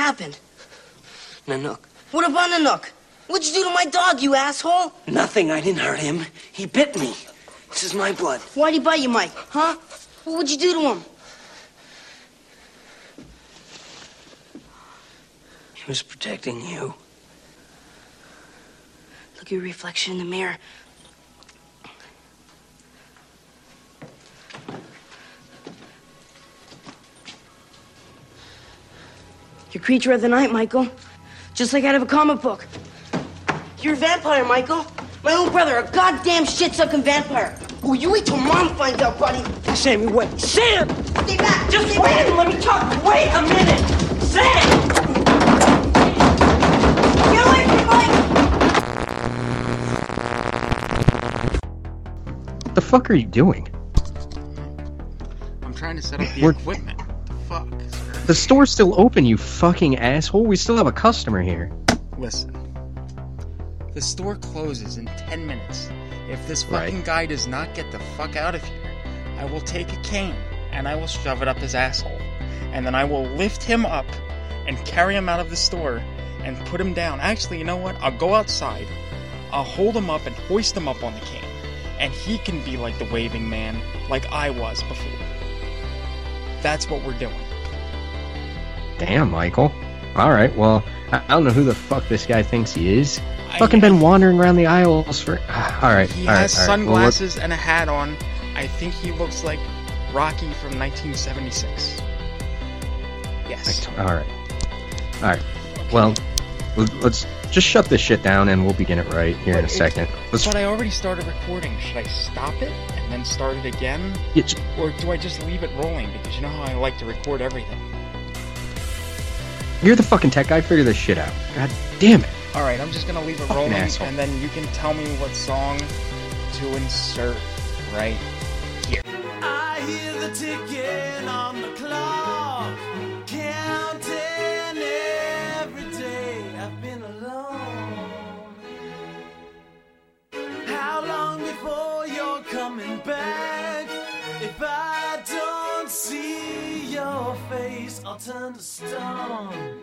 Happened? Nanook. What about Nanook? What'd you do to my dog, you asshole? Nothing. I didn't hurt him. He bit me. This is my blood. Why'd he bite you, Mike? Huh? What would you do to him? He was protecting you. Look at your reflection in the mirror. You're creature of the night, Michael. Just like out of a comic book. You're a vampire, Michael. My own brother, a goddamn shit-sucking vampire. Oh, you wait till Mom finds out, buddy. Sammy, wait. Sam! Stay back. Just Stay wait back. and let me talk. Wait a minute. Sam! Get away from me, Mike. What the fuck are you doing? I'm trying to set up the We're- equipment. The store's still open, you fucking asshole. We still have a customer here. Listen. The store closes in 10 minutes. If this Right. fucking guy does not get the fuck out of here, I will take a cane and I will shove it up his asshole. And then I will lift him up and carry him out of the store and put him down. Actually, you know what? I'll go outside. I'll hold him up and hoist him up on the cane. And he can be like the waving man, like I was before. That's what we're doing. Damn, Michael. Alright, well, I don't know who the fuck this guy thinks he is. I- Fucking been wandering around the aisles for. Alright, He alright. has alright. Well, sunglasses and a hat on. I think he looks like Rocky from 1976. Yes. Alright. Alright. Well, let- let's just shut this shit down and we'll begin it right here in a second. Let's. But I already started recording. Should I stop it and then start it again? It's, Or do I just leave it rolling? Because you know how I like to record everything. You're the fucking tech guy. Figure this shit out. God damn it. Alright, I'm just gonna leave it Fucking rolling asshole. and then you can tell me what song to insert right here. I hear the ticking on the clock, counting every day I've been alone. How long before you're coming back? If I don't see your face, I'll turn to stone.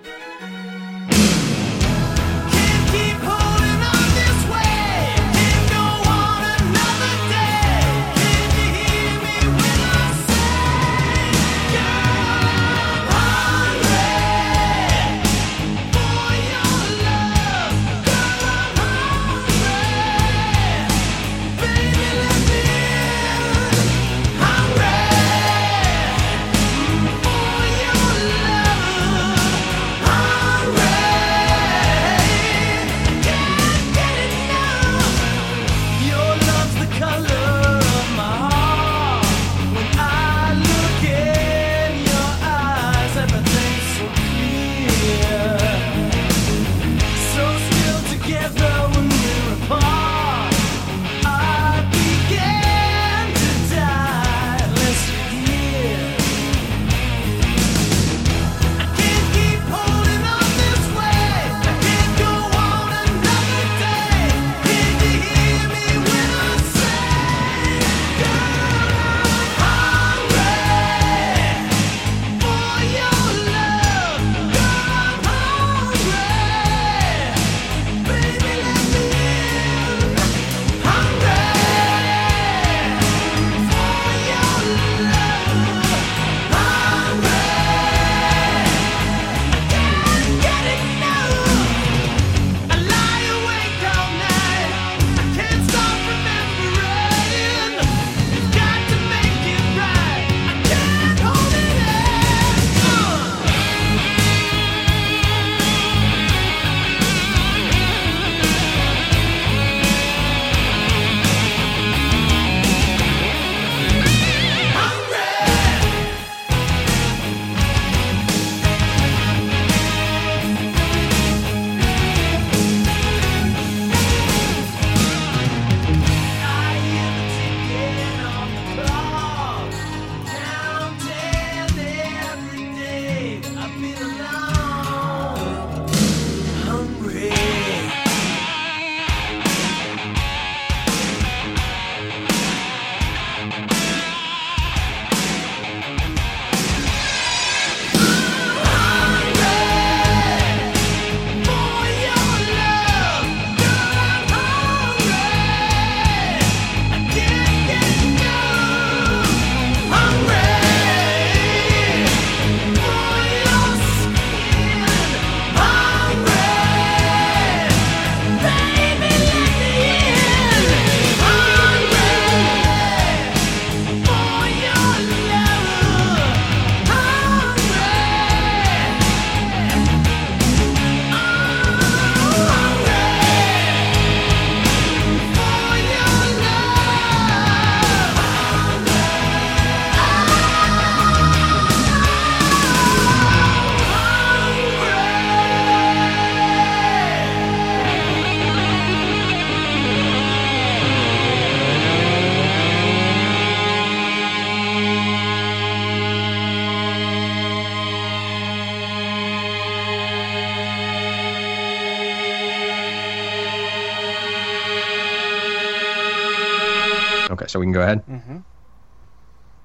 So we can go ahead. Mm-hmm.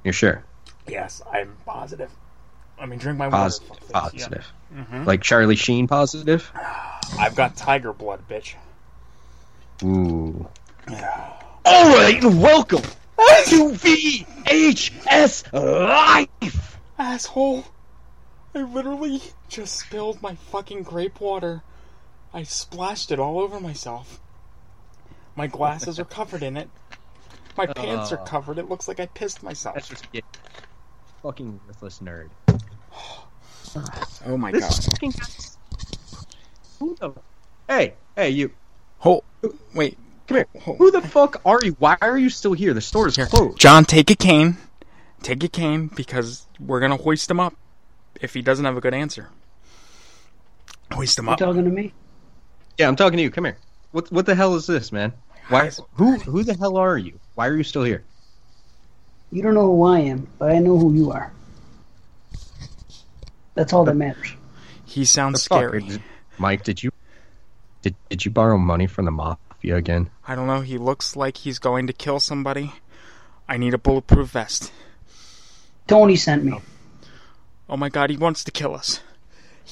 You're sure? Yes, I'm positive. I mean, drink my water. Positive. fuckface. Positive. Mm-hmm. Like Charlie Sheen, positive. I've got tiger blood, bitch. Ooh. All right, and welcome to VHS Life. Asshole! I literally just spilled my fucking grape water. I splashed it all over myself. My glasses are covered in it. My oh. pants are covered. It looks like I pissed myself. That's just it. Fucking worthless nerd. Oh my This god. fucking. Who the? Hey, hey, you. Hold. Wait. Come here. Hold. Who the fuck are you? Why are you still here? The store is closed. John, take a cane. Take a cane because we're gonna hoist him up if he doesn't have a good answer. Hoist him You up. talking to me? Yeah, I'm talking to you. Come here. What what the hell is this, man? Why? Who who the hell are you? Why are you still here? You don't know who I am, but I know who you are. That's all that matters. He sounds The scary. Did- Mike, did you did did you borrow money from the mafia again? I don't know. He looks like he's going to kill somebody. I need a bulletproof vest. Tony sent me. Oh my god, he wants to kill us.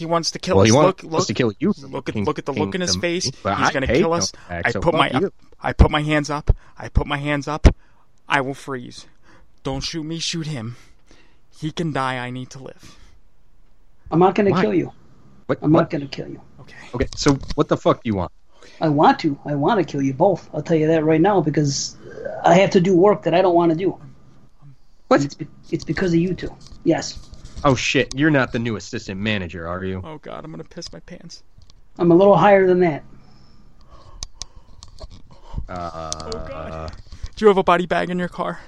He wants to kill Well, us. he look, wants look, to kill you. Look at King- look at the look in his face. Heat, He's I gonna kill us. back, I put my fuck you. I put my hands up. I put my hands up. I will freeze. Don't shoot me. Shoot him. He can die. I need to live. I'm not going to Why? kill you. What, I'm what? not going to kill you. Okay. Okay, so what the fuck do you want? I want to. I want to kill you both. I'll tell you that right now because uh, I have to do work that I don't want to do. What? It's, be- it's because of you two. Yes. Oh shit, you're not the new assistant manager, are you? Oh god, I'm gonna piss my pants. I'm a little higher than that. Uh, Oh god. Do you have a body bag in your car?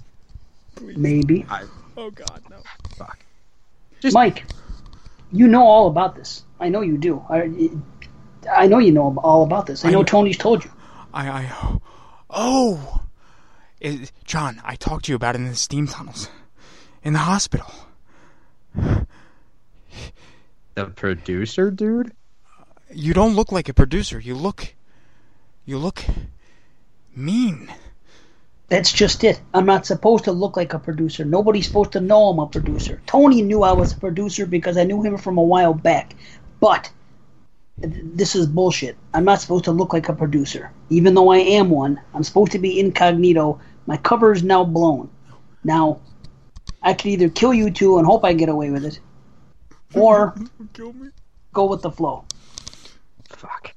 Maybe. Oh god, no. fuck. Mike, you know all about this. I know you do. I, I know you know all about this. I know know- Tony's told you. I I oh, it, John, I talked to you about it in the steam tunnels, in the hospital. The producer, dude. You don't look like a producer. You look, you look mean. That's just it. I'm not supposed to look like a producer. Nobody's supposed to know I'm a producer. Tony knew I was a producer because I knew him from a while back. But this is bullshit. I'm not supposed to look like a producer. Even though I am one, I'm supposed to be incognito. My cover is now blown. Now, I could either kill you two and hope I get away with it, or Kill me. go with the flow. Fuck.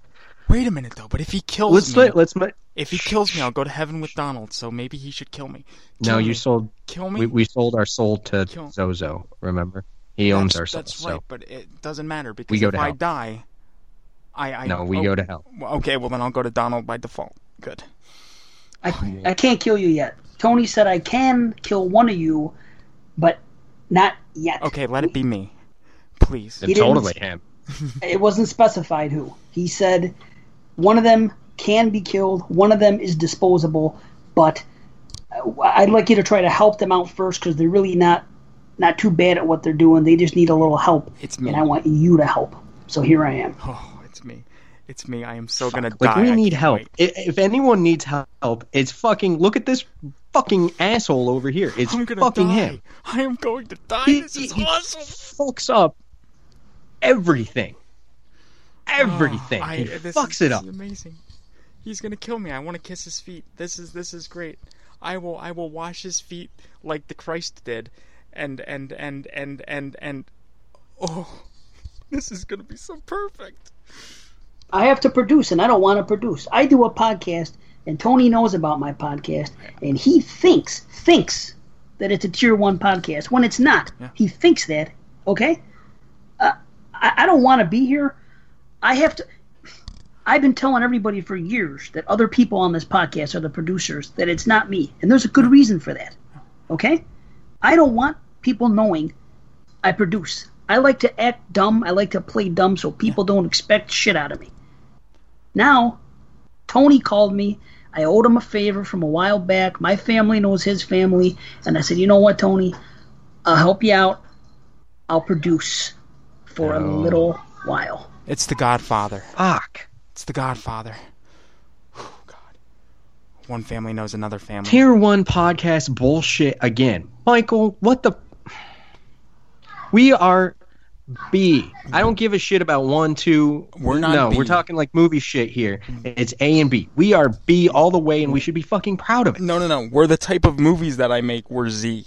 Wait a minute though. But if he kills Let's me, let, let's let. if he kills me, I'll go to heaven with Donald. So maybe he should kill me. No, Kill you sold. kill me. We, we sold our soul to Kill- Zozo. Remember, he owns that's, our soul. That's right, so but it doesn't matter because we go if to I hell. die, I, I no, we oh, go to hell. Okay, well then I'll go to Donald by default. Good. I, I can't kill you yet. Tony said I can kill one of you, but not yet. Okay, let it be me, please. It's didn't- totally him. It wasn't specified who. He said one of them can be killed, one of them is disposable, but uh, I'd like you to try to help them out first because they're really not not too bad at what they're doing. They just need a little help, It's me. and I want you to help. So here I am. Oh, it's me. I am so gonna die. Like die. we need help. wait. If anyone needs help, it's fucking. Look at this fucking asshole over here. It's gonna fucking die. him. I am going to die. He, this is he- awesome. fucks up everything. Oh, everything. Oh, I- he uh, this fucks is, it up. amazing. He's gonna kill me. I want to kiss his feet. This is this is great. I will I will wash his feet like the Christ did, and and and and and and oh, this is gonna be so perfect. I have to produce, and I don't want to produce. I do a podcast, and Tony knows about my podcast, and he thinks thinks that it's a tier one podcast when it's not. Yeah. He thinks that. Okay, uh, I, I don't want to be here. I have to. I've been telling everybody for years that other people on this podcast are the producers. That it's not me, and there's a good reason for that. Okay, I don't want people knowing I produce. I like to act dumb. I like to play dumb so people don't expect shit out of me. Now, Tony called me. I owed him a favor from a while back. My family knows his family. And I said, you know what, Tony? I'll help you out. I'll produce for a little while. It's the Godfather. Fuck. It's the Godfather. Oh God. One family knows another family. Tier one podcast bullshit again. Michael, what the? We are B. I don't give a shit about one, two. We're not No, B. we're talking like movie shit here. It's A and B. We are B all the way, and we should be fucking proud of it. No, no, no. We're the type of movies that I make. We're Z.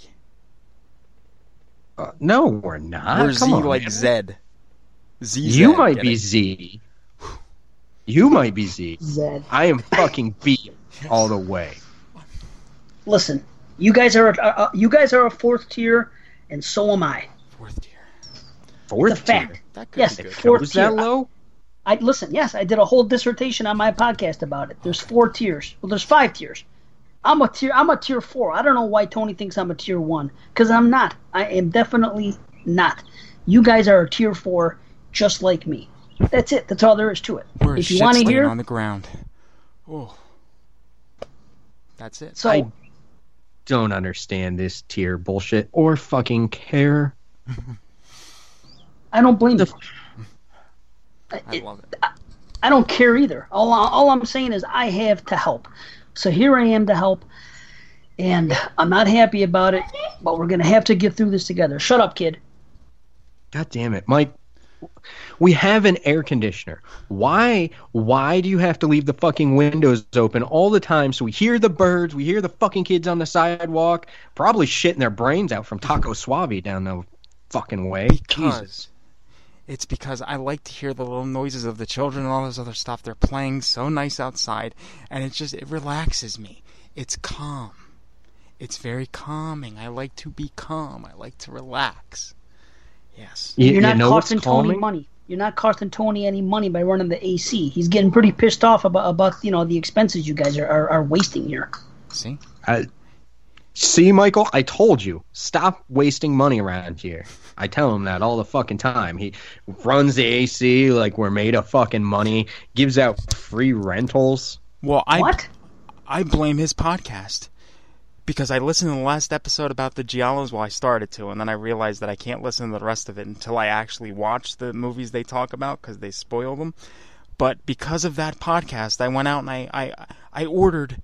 Uh, no, we're not. We're Come Z on, like man. Z. Z. You might be Z. You might be Z. Zed. I am fucking B all the way. Listen, you guys are a, uh, you guys are a fourth tier, and so am I. Fourth tier. Fourth It's a fact. tier. That could Yes, be good. fourth Was tier. that low? I listen. Yes, I did a whole dissertation on my podcast about it. There's four tiers. Well, there's five tiers. I'm a tier. I'm a tier four. I don't know why Tony thinks I'm a tier one because I'm not. I am definitely not. You guys are a tier four, just like me. That's it. That's all there is to it. We're if you want to hear, on the ground. Oh. That's it. so I don't understand this tier bullshit or fucking care. I don't blame The you. I love it. I don't care either. All, all I'm saying is I have to help. So here I am to help, and I'm not happy about it, but we're gonna have to get through this together. Shut up, kid. God damn it, Mike. We have an air conditioner. Why why do you have to leave the fucking windows open all the time so we hear the birds, we hear the fucking kids on the sidewalk, probably shitting their brains out from Taco Suave down the fucking way. Because Jesus. It's because I like to hear the little noises of the children and all this other stuff. They're playing so nice outside, and it just it relaxes me. It's calm. It's very calming. I like to be calm. I like to relax. Yes. You, You're you not know costing Tony calming? money. You're not costing Tony any money by running the AC. He's getting pretty pissed off about about you know the expenses you guys are, are, are wasting here. See? I, see, Michael, I told you, stop wasting money around here. I tell him that all the fucking time. He runs the AC like we're made of fucking money, gives out free rentals. Well, I what? I blame his podcast because I listened to the last episode about the Giallos. Well, I started to, and then I realized that I can't listen to the rest of it until I actually watch the movies they talk about because they spoil them. But because of that podcast, I went out and I I, I ordered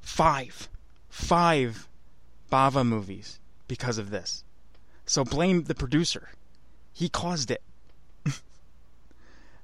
five five Bava movies because of this. So blame the producer. He caused it.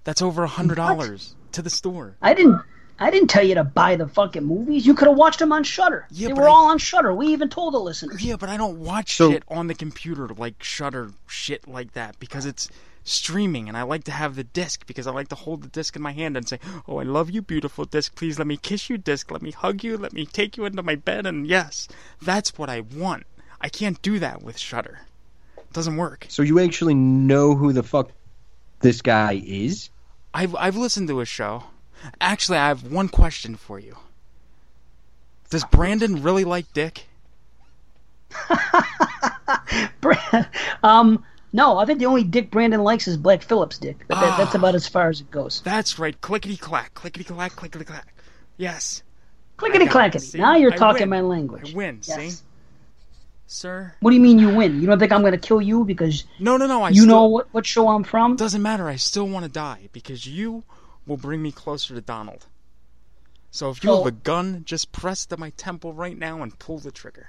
That's over a hundred dollars to the store. I didn't. I didn't tell you to buy the fucking movies. You could have watched them on Shudder. Yeah, they were I- all on Shudder. We even told the listeners. Yeah, but I don't watch So- shit on the computer like Shudder shit like that because it's streaming and I like to have the disc because I like to hold the disc in my hand and say, "Oh, I love you, beautiful disc. Please let me kiss you, disc. Let me hug you. Let me take you into my bed." And yes, that's what I want. I can't do that with Shudder. It doesn't work. So you actually know who the fuck this guy is? I've I've listened to his show. Actually, I have one question for you. Does Brandon really like Dick? um, no, I think the only dick Brandon likes is Black Phillips' dick. But that, Ah. that's about as far as it goes. That's right. Clickety clack, clickety clack, clickety clack. Yes. Clickety clackety. Now you're I talking win. my language. I win. Yes. See, sir. What do you mean you win? You don't think I'm going to kill you because No, no, no. I you still, know what, what show I'm from? Doesn't matter. I still want to die because you will bring me closer to Donald. So if you So- have a gun, just press to my temple right now and pull the trigger.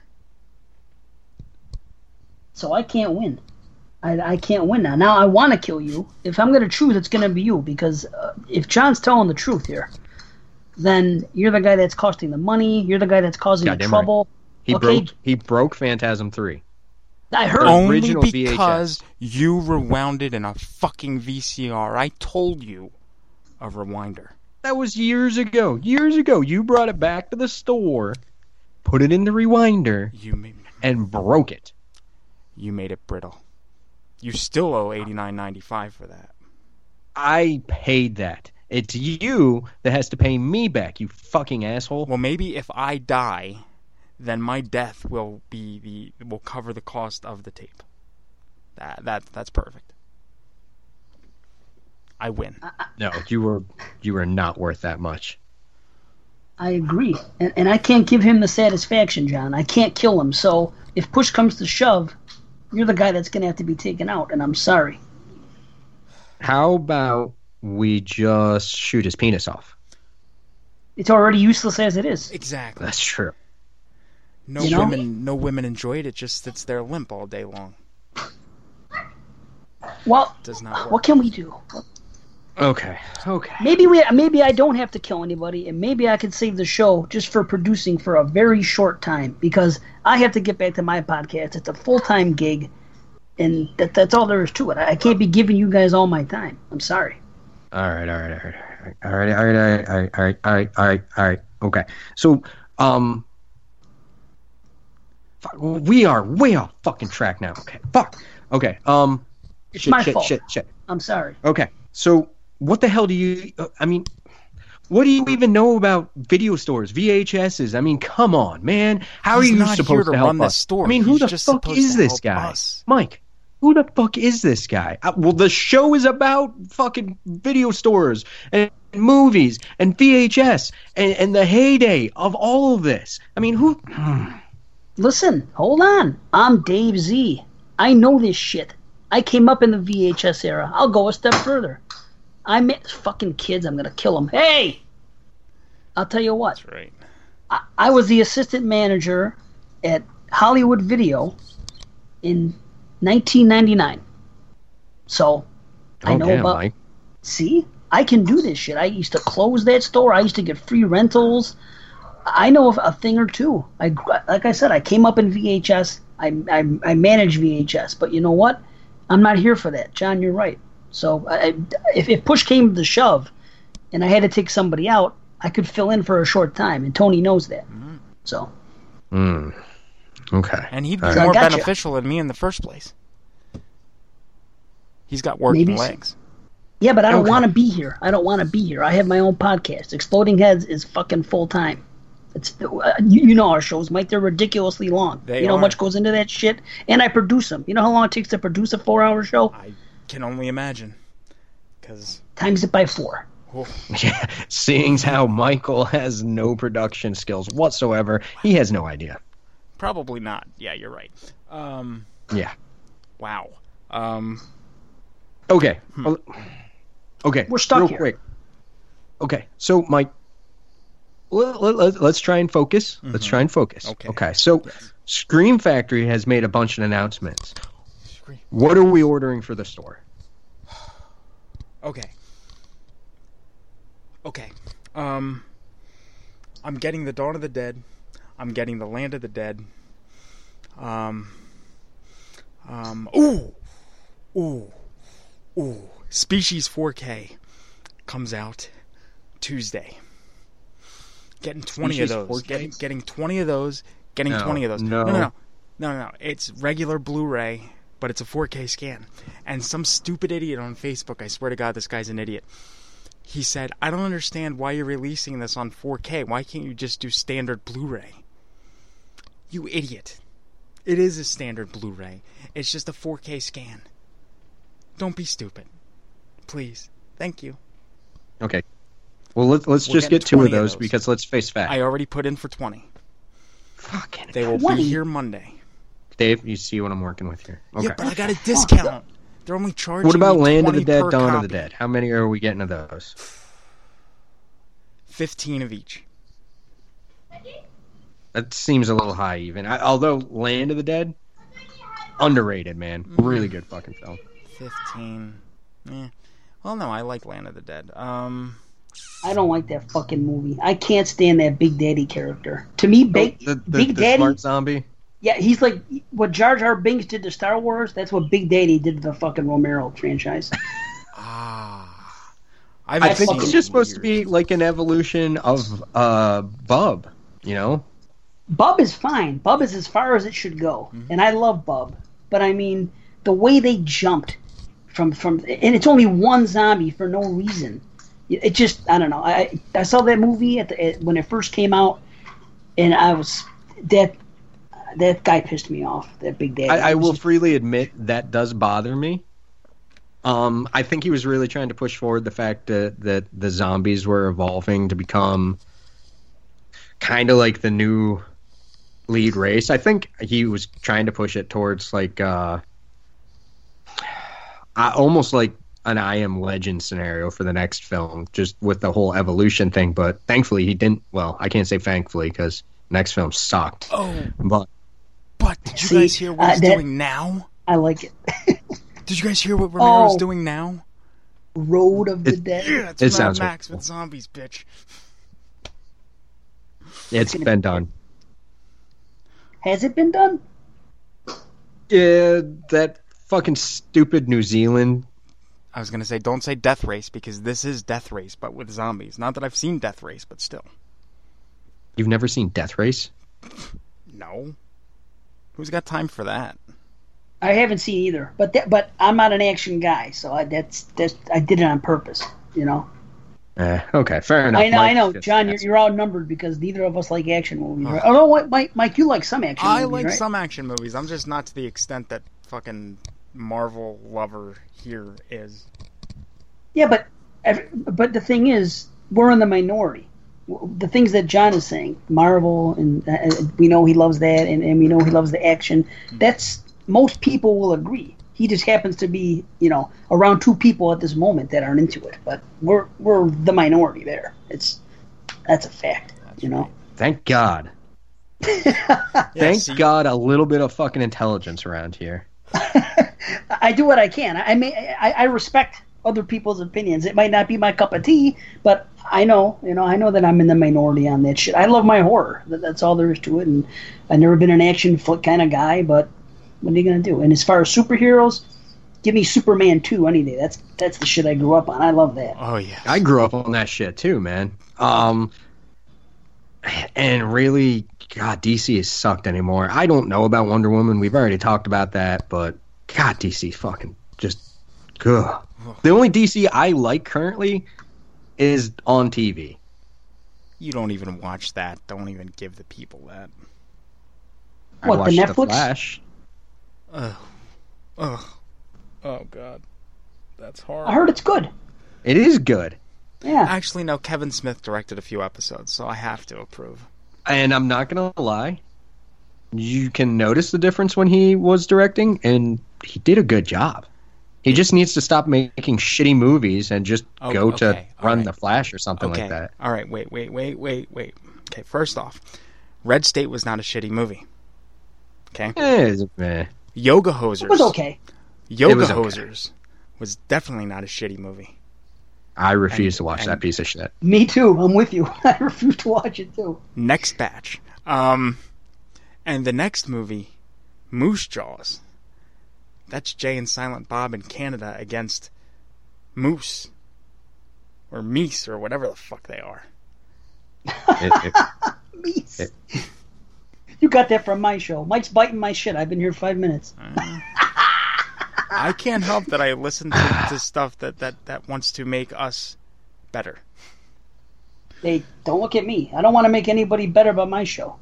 So I can't win. I, I can't win now. Now I want to kill you. If I'm going to choose, it's going to be you because uh, if John's telling the truth here, then you're the guy that's costing the money. You're the guy that's causing the Goddamn right. Trouble. He Okay. broke he broke Phantasm 3. I heard. Only original because you rewound it in a fucking VCR. I told you a rewinder. That was years ago. Years ago. You brought it back to the store, put it in the rewinder, You made and broke it. you made it brittle. You still owe eighty nine ninety five for that. I paid that. It's you that has to pay me back, you fucking asshole. Well, maybe if I die, then my death will be the will cover the cost of the tape. That that that's perfect. I win. No, you were you were not worth that much. I agree, and, and I can't give him the satisfaction, John. I can't kill him. So if push comes to shove, you're the guy that's going to have to be taken out, and I'm sorry. How about we just shoot his penis off? It's already useless as it is. Exactly. That's true. No You know? women, no women enjoy it. It just sits there limp all day long. Well, Does not work. what can we do? Okay. Okay. Maybe we maybe I don't have to kill anybody, and maybe I could save the show just for producing for a very short time because I have to get back to my podcast. It's a full time gig, and that, that's all there is to it. I I can't be giving you guys all my time. I'm sorry. All right, all right, all right, all right, all right, all right, all right, all right, all right, all right, all right. Okay, so um, fuck, we are way off fucking track now. Okay, fuck. Okay, um, It's shit, my shit, fault. shit, shit. I'm sorry. Okay, so what the hell do you? uh, I mean, what do you even know about video stores, VHSs? I mean, come on, man. How He's are you not here supposed to to help run this us? store. I mean, who the fuck is this guy, us. Mike? Who the fuck is this guy? Uh, well, the show is about fucking video stores and movies and VHS and, and the heyday of all of this. I mean, who? Listen, hold on. I'm Dave Z. I know this shit. I came up in the VHS era. I'll go a step further. I met fucking kids. I'm gonna kill them. Hey, I'll tell you what. That's right. I, I was the assistant manager at Hollywood Video in 1999. So I Oh, know damn, about. Mike. See, I can do this shit. I used to close that store. I used to get free rentals. I know a thing or two. I like I said, I came up in VHS. I I, I manage VHS, but you know what? I'm not here for that, John. You're right. So I, if if push came to shove, and I had to take somebody out, I could fill in for a short time, and Tony knows that. So Mm. Okay. And he'd be All right. more I gotcha. beneficial than me in the first place. He's got working Maybe so. legs. yeah, but I don't Okay. want to be here. I don't want to be here. I have my own podcast. Exploding Heads is fucking full time. It's uh, you, you know our shows, Mike. They're ridiculously long. They you know how are. much goes into that shit, and I produce them. You know how long it takes to produce a four-hour show? I can only imagine. Because Times it by four. Yeah, seeing as how Michael has no production skills whatsoever, he has no idea. probably not. Yeah, you're right. Um, Yeah. wow. Um, Okay. Well, Okay. Hmm. We're stuck real here. quick. Okay. So, Mike, let, let's try and focus. Let's try and focus. Mm-hmm. Okay. Okay. So, Yes. Scream Factory has made a bunch of announcements. Scream. What are we ordering for the store? okay. Okay. Um, I'm getting the Dawn of the Dead. I'm getting the Land of the Dead. Um, um, ooh, ooh, ooh. Species 4K comes out Tuesday. Getting 20 Species of those. Getting, getting 20 of those. Getting No, 20 of those. no. no, no, no, no, no. It's regular Blu-ray, but it's a 4K scan. And some stupid idiot on Facebook, I swear to God, this guy's an idiot. He said, "I don't understand why you're releasing this on 4K. Why can't you just do standard Blu-ray?" You idiot. It is a standard Blu-ray. It's just a 4K scan. Don't be stupid. Please. Thank you. Okay. Well, let's let's just get two of 20 of those, those. because let's face facts. I already put in for 20. Fucking They will 20? be here Monday. Dave, you see what I'm working with here. Okay. Yeah, but I got a discount. They're only charging what about me Land of the Dead, per Dawn of the Dead? How many are we getting of those? 15 of each. That seems a little high, even. I, although Land of the Dead, underrated, man. Really good fucking film. 15. Eh. Well, no, I like Land of the Dead. Um, I don't like that fucking movie. I can't stand that Big Daddy character. To me, Big Oh, the, the, Big the Daddy. smart zombie. Yeah, he's like what Jar Jar Binks did to Star Wars. That's what Big Daddy did to the fucking Romero franchise. ah. I haven't think seen it's just in supposed to be like an evolution of uh Bub, you know? Bub is fine. Bub is as far as it should go, Mm-hmm. and I love Bub. But I mean, the way they jumped from from, and it's only one zombie for no reason. It just, I don't know. I I saw that movie at the at, when it first came out, and I was that that guy pissed me off. That Big Daddy. I, I will just- freely admit that does bother me. Um, I think he was really trying to push forward the fact that, that the zombies were evolving to become kind of like the new lead race. I think he was trying to push it towards like uh, I, almost like an I am legend scenario for the next film, just with the whole evolution thing. But thankfully, he didn't. Well, I can't say thankfully because next film sucked. Oh, But but did you See, guys hear what uh, he's that- doing now? I like it. Did you guys hear what Romero's Oh. doing now? Road of the It- Dead. Yeah, it's It Mad sounds Max horrible. with zombies, bitch. it's been done. Has it been done? Yeah, that fucking stupid New Zealand. I was gonna say don't say Death Race because this is Death Race, but with zombies. Not that I've seen Death Race, but still. You've never seen Death Race? No. Who's got time for that? I haven't seen either. But that, but I'm not an action guy, so I, that's that's I did it on purpose. You know. Eh, okay, fair enough. I know, I know, John. You're, you're outnumbered because neither of us like action movies. Right? Oh no, what, Mike? Mike, you like some action I movies, like right? some action movies. I'm just not to the extent that fucking Marvel lover here is. Yeah, but but the thing is, we're in the minority. The things that John is saying, Marvel, and uh, we know he loves that, and, and we know he loves the action. That's most people will agree. He just happens to be, you know, around two people at this moment that aren't into it. But we're we're the minority there. It's that's a fact, you know. Thank God. Thank see, God a little bit of fucking intelligence around here. I do what I can. I mean, I, I respect other people's opinions. It might not be my cup of tea, but I know, you know, I know that I'm in the minority on that shit. I love my horror. That- That's all there is to it. And I've never been an action foot kind of guy, but what are you gonna do? And as far as superheroes, give me Superman two any day. That's that's the shit I grew up on. I love that. Oh yeah. I grew up on that shit too, man. Um, and really, God, DC is sucked anymore. I don't know about Wonder Woman. We've already talked about that, but God, DC fucking just good. The only DC I like currently is on TV. You don't even watch that. Don't even give the people that. I What, the watched Netflix? Flash. Ugh. Ugh. Oh god. That's horrible. I heard it's good. It is good. Yeah. Actually, no. Kevin Smith directed a few episodes, so I have to approve. And I'm not gonna lie, you can notice the difference when he was directing, and he did a good job. He just needs to stop making shitty movies and just Oh, go to okay, all run right. the Flash or something Okay. like that. All right. Wait. Wait. Wait. Wait. Wait. Okay. First off, Red State was not a shitty movie. Okay. Eh, it's- eh. Yoga Hosers. It was okay. Yoga was okay. Hosers was definitely not a shitty movie. I refuse And- to watch that piece of shit. Me too. I'm with you. I refuse to watch it too. Next batch. Um, and the next movie, Moose Jaws. That's Jay and Silent Bob in Canada against Moose. Or Meese, or whatever the fuck they are. It- it- Meese. You got that from my show. Mike's biting my shit. I've been here five minutes. I can't help that I listen to, to stuff that, that, that wants to make us better. Hey, don't look at me. I don't want to make anybody better about my show.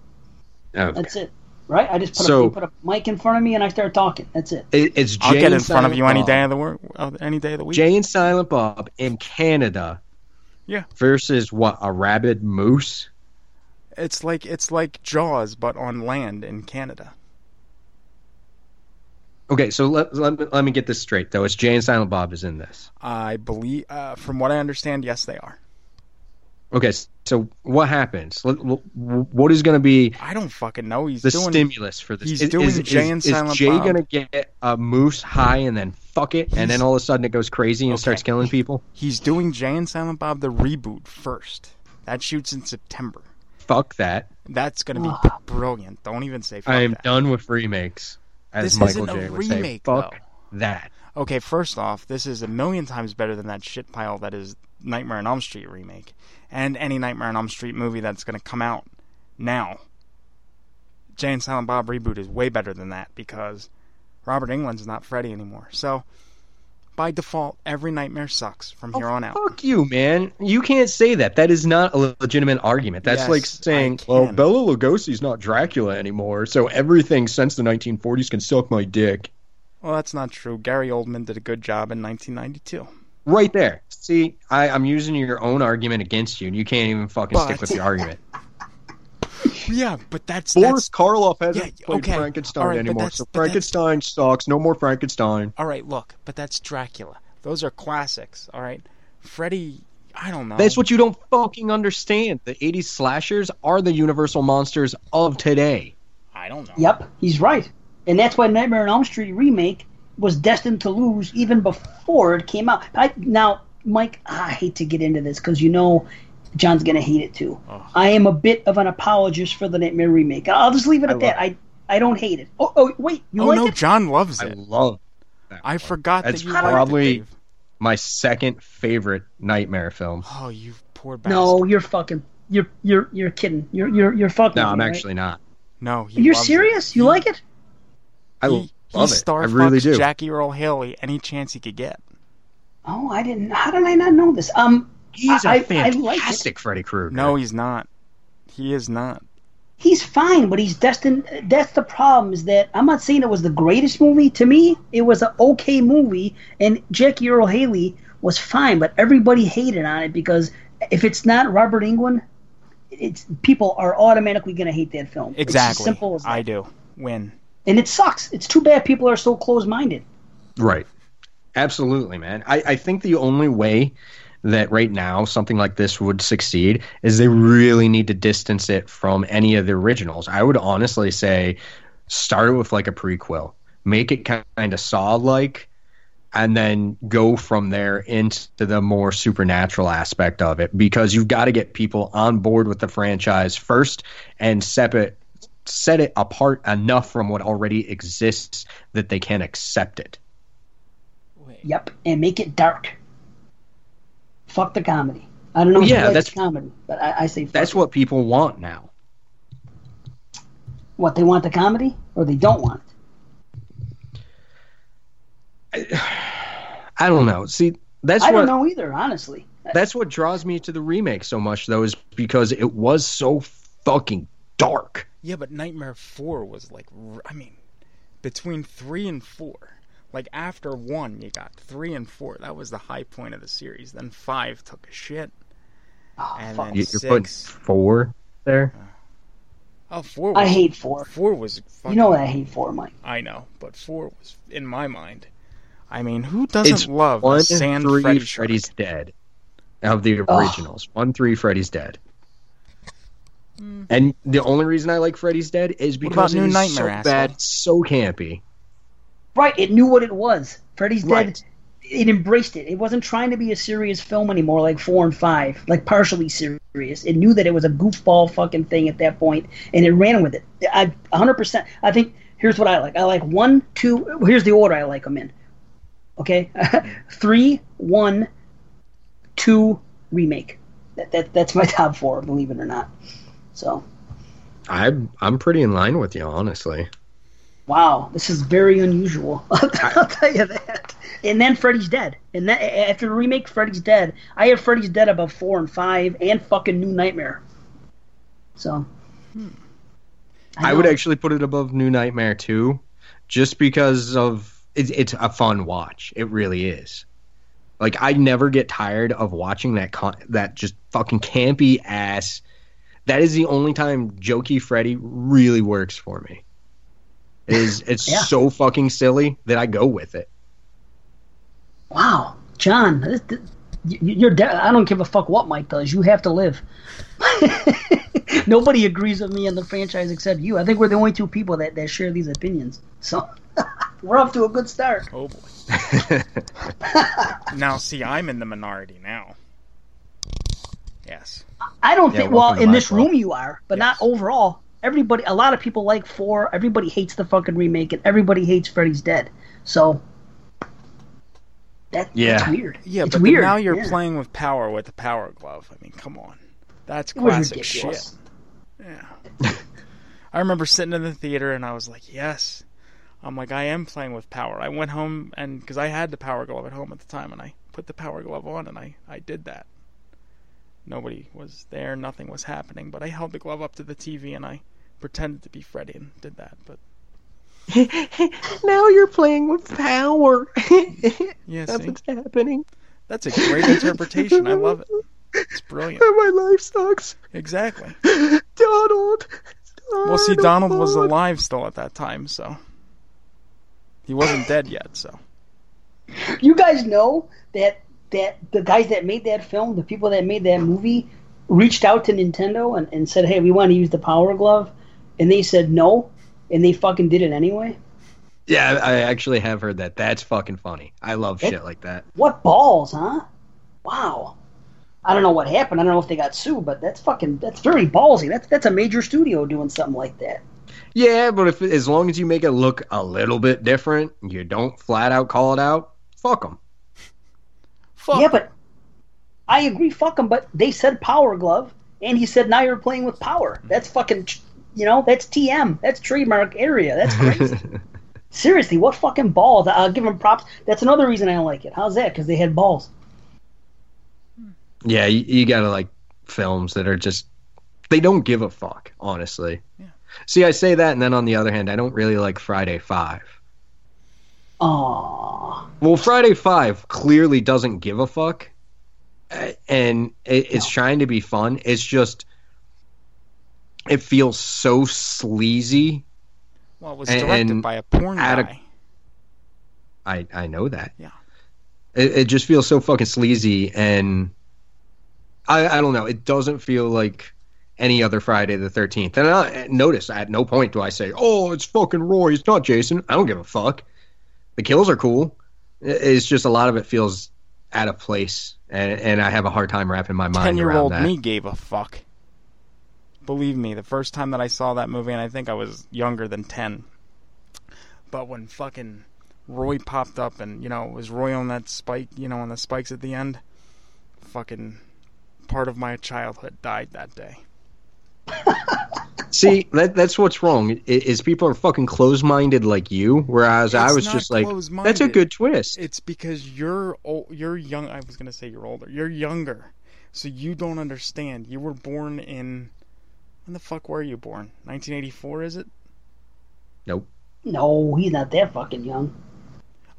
okay. That's it. Right? I just put, So- a, put a mic in front of me and I start talking. That's it. It- it's Jay I'll get in and front of you any day of the work, uh, any day of the week. Jay and Silent Bob in Canada. Yeah. Versus what? A rabid moose? It's like it's like Jaws, but on land in Canada. Okay, so let, let, me, let me get this straight, though. It's Jay and Silent Bob is in this. I believe, uh, from what I understand, yes, they are. Okay, so what happens? What is going to be I don't fucking know. He's the doing. stimulus for this? he's Is- doing is, Jay is, and is Silent Jay Bob. gonna get a moose high and then fuck it, and then all of a sudden it goes crazy and Okay. starts killing people? He's doing Jay and Silent Bob the reboot first. That shoots in September. Fuck that! That's gonna be brilliant. Don't even say fuck I am that. done with remakes. As This Michael isn't a J would say, remake, fuck though. that. Okay, first off, this is a million times better than that shit pile that is Nightmare on Elm Street remake, and any Nightmare on Elm Street movie that's gonna come out now. Jay and Silent Bob reboot is way better than that because Robert Englund's not Freddy anymore. So, by default, every Nightmare sucks from oh, here on out. Oh, Fuck you, man. You can't say that. That is not a legitimate argument. That's Yes, like saying, well. Bela Lugosi's not Dracula anymore, so everything since the 1940s can suck my dick. Well, that's not true. Gary Oldman did a good job in 1992. Right there. See, I, I'm using your own argument against you, and you can't even fucking stick with the argument. Yeah, but that's Boris that's Karloff hasn't Yeah, played okay. Frankenstein All right, but anymore, so Frankenstein sucks. No more Frankenstein. all right. Look, but that's Dracula. Those are classics. All right, Freddy. I don't know. That's what you don't fucking understand. The 80s slashers are the universal monsters of today. I don't know. Yep, he's right. And that's why Nightmare on Elm Street remake was destined to lose even before it came out. I, now, Mike, I hate to get into this because you know John's going to hate it too. I am a bit of an apologist for the Nightmare remake. I'll just leave it at I that. love I I don't hate it. Oh, oh wait, you oh like no, it? John loves I it. love that I one. forgot That's that you probably it, my second favorite nightmare film. Oh, you poor bastard. No, you're fucking. You're you're you're kidding. You're you're you're fucking. No, I'm me, right? actually not. no. You're serious? It. You He- like it? I he, love he it. star I really fucks do. Jackie Earl Haley any chance he could get. Oh, I didn't. How did I not know this? Um, He's a I- I- I like it. fantastic Freddy Krueger. No, he's not. He is not. he's fine, but he's destined. That's the problem. Is that I'm not saying it was the greatest movie. To me, it was an okay movie, and Jackie Earl Haley was fine, but everybody hated on it because if it's not Robert Englund, it's people are automatically going to hate that film. It's as Exactly. simple as that. I do. Win. and it sucks. It's too bad people are so close-minded. Right. Absolutely, man. I, I think the only way that right now something like this would succeed is they really need to distance it from any of the originals. I would honestly say start with like a prequel, make it kind of Saw like, and then go from there into the more supernatural aspect of it because you've got to get people on board with the franchise first and separate set it apart enough from what already exists that they can accept it. Yep, and make it dark. Fuck the comedy. I don't know. if Yeah, that's- comedy, but I, I say fuck That's it. what people want now. what they want the comedy or they don't want it. I don't know. See, that's I what don't know either, honestly. that's what draws me to the remake so much though is because it was so fucking dark. Yeah, but Nightmare 4 was like, I mean, between 3 and 4. Like, after 1, you got 3 and 4. That was the high point of the series. Then 5 took a shit. Oh, And fuck. then You, you're putting 6. four there. Oh, 4 was. I hate four. 4 was. Fucking, You know what I hate four, Mike. I know, but 4 was, in my mind. I mean, who doesn't It's love one a sand three Freddy Freddy's shark? dead of the originals. One three Freddy's dead. Hmm. And the only reason I like Freddy's Dead is. What about because it New Nightmare, so asshole? bad, so campy. Right, it knew what it was. Freddy's Dead. Right. It embraced it. It wasn't trying to be a serious film anymore, like four and five, like partially serious. It knew that it was a goofball fucking thing at that point, and it ran with it. I 100%. I think here's what I like. I like one, two. Here's the order I like them in. Okay, three, one, two, remake. That, that that's my top four, believe it or not. So, I'm I'm pretty in line with you, honestly. Wow, this is very unusual. I'll tell you that. And then Freddy's Dead. And then after the remake, Freddy's Dead. I have Freddy's Dead above four and five, and fucking New Nightmare. So, I, would actually put it above New Nightmare too, just because of it's it's a fun watch. It really is. Like I never get tired of watching that con- that just fucking campy ass. That is the only time Jokey Freddy really works for me. It is it's Yeah. so fucking silly that I go with it. Wow, John, this, this, you- you're. De- I don't give a fuck what Mike does. You have to live. Nobody agrees with me on the franchise except you. I think we're the only two people that, that share these opinions. So we're off to a good start. Oh boy. now, see, I'm in the minority now. Yes. I don't Yeah, think. Well, in this club. room you are, but not overall. Everybody, a lot of people like four. Everybody hates the fucking remake, and everybody hates Freddy's Dead. So that, Yeah. that's weird. Yeah, it's but weird. now you're yeah. playing with power with the power glove. I mean, come on. That's It classic shit. Yeah. I remember sitting in the theater and I was like, yes. I'm like, I am playing with power. I went home and because I had the power glove at home at the time and I put the power glove on and I, I did that. Nobody was there, nothing was happening, but I held the glove up to the TV and I pretended to be Freddy and did that. But now you're playing with power. yeah, That's see, what's happening. that's a great interpretation. I love it. It's brilliant. My life sucks. Exactly. Donald. Donald. Well, see, Donald was alive still at that time, so he wasn't dead yet. So You guys know that that the guys that made that film, the people that made that movie, reached out to Nintendo and, and said, "Hey, we want to use the Power Glove," and they said no, and they fucking did it anyway. Yeah, I actually have heard that. That's fucking funny. I love It- shit like that. What balls, huh? Wow. I don't know what happened. I don't know if they got sued, but that's fucking that's very ballsy. That's that's a major studio doing something like that. Yeah, but if as long as you make it look a little bit different, you don't flat out call it out. Fuck them. Fuck. Yeah, but I agree. Fuck them. But they said Power Glove, and he said now you're playing with power. That's fucking. You know, that's TM. That's trademark area. That's crazy. Seriously, what fucking balls? I'll give them props. That's another reason I don't like it. How's that? Because they had balls. yeah, you, you gotta like films that are just they don't give a fuck. Honestly. Yeah. See, I say that, and then on the other hand, I don't really like Friday Five. Aww. Well, Friday Five clearly doesn't give a fuck, uh, and it, it's No. trying to be fun. It's just it feels so sleazy. Well, it was directed and by a porn guy. I I know that. Yeah. It, it just feels so fucking sleazy, and I I don't know. It doesn't feel like any other Friday the Thirteenth. And I, notice at no point do I say, "Oh, it's fucking Roy. It's not Jason." I don't give a fuck. The kills are cool. It's just a lot of it feels out of place, and and I have a hard time wrapping my mind Ten year old me gave a fuck. Believe me, the first time that I saw that movie, and I think I was younger than ten. But when fucking Roy popped up, and you know it was Roy on that spike, you know, on the spikes at the end, fucking part of my childhood died that day. See, that that's what's wrong. Is people are fucking closed minded like you, whereas I was just like, that's a good twist. It's because you're old, you're young. I was gonna say you're older. You're younger, so you don't understand. You were born in when the fuck were you born? 1984, is it? Nope. No, he's not that fucking young.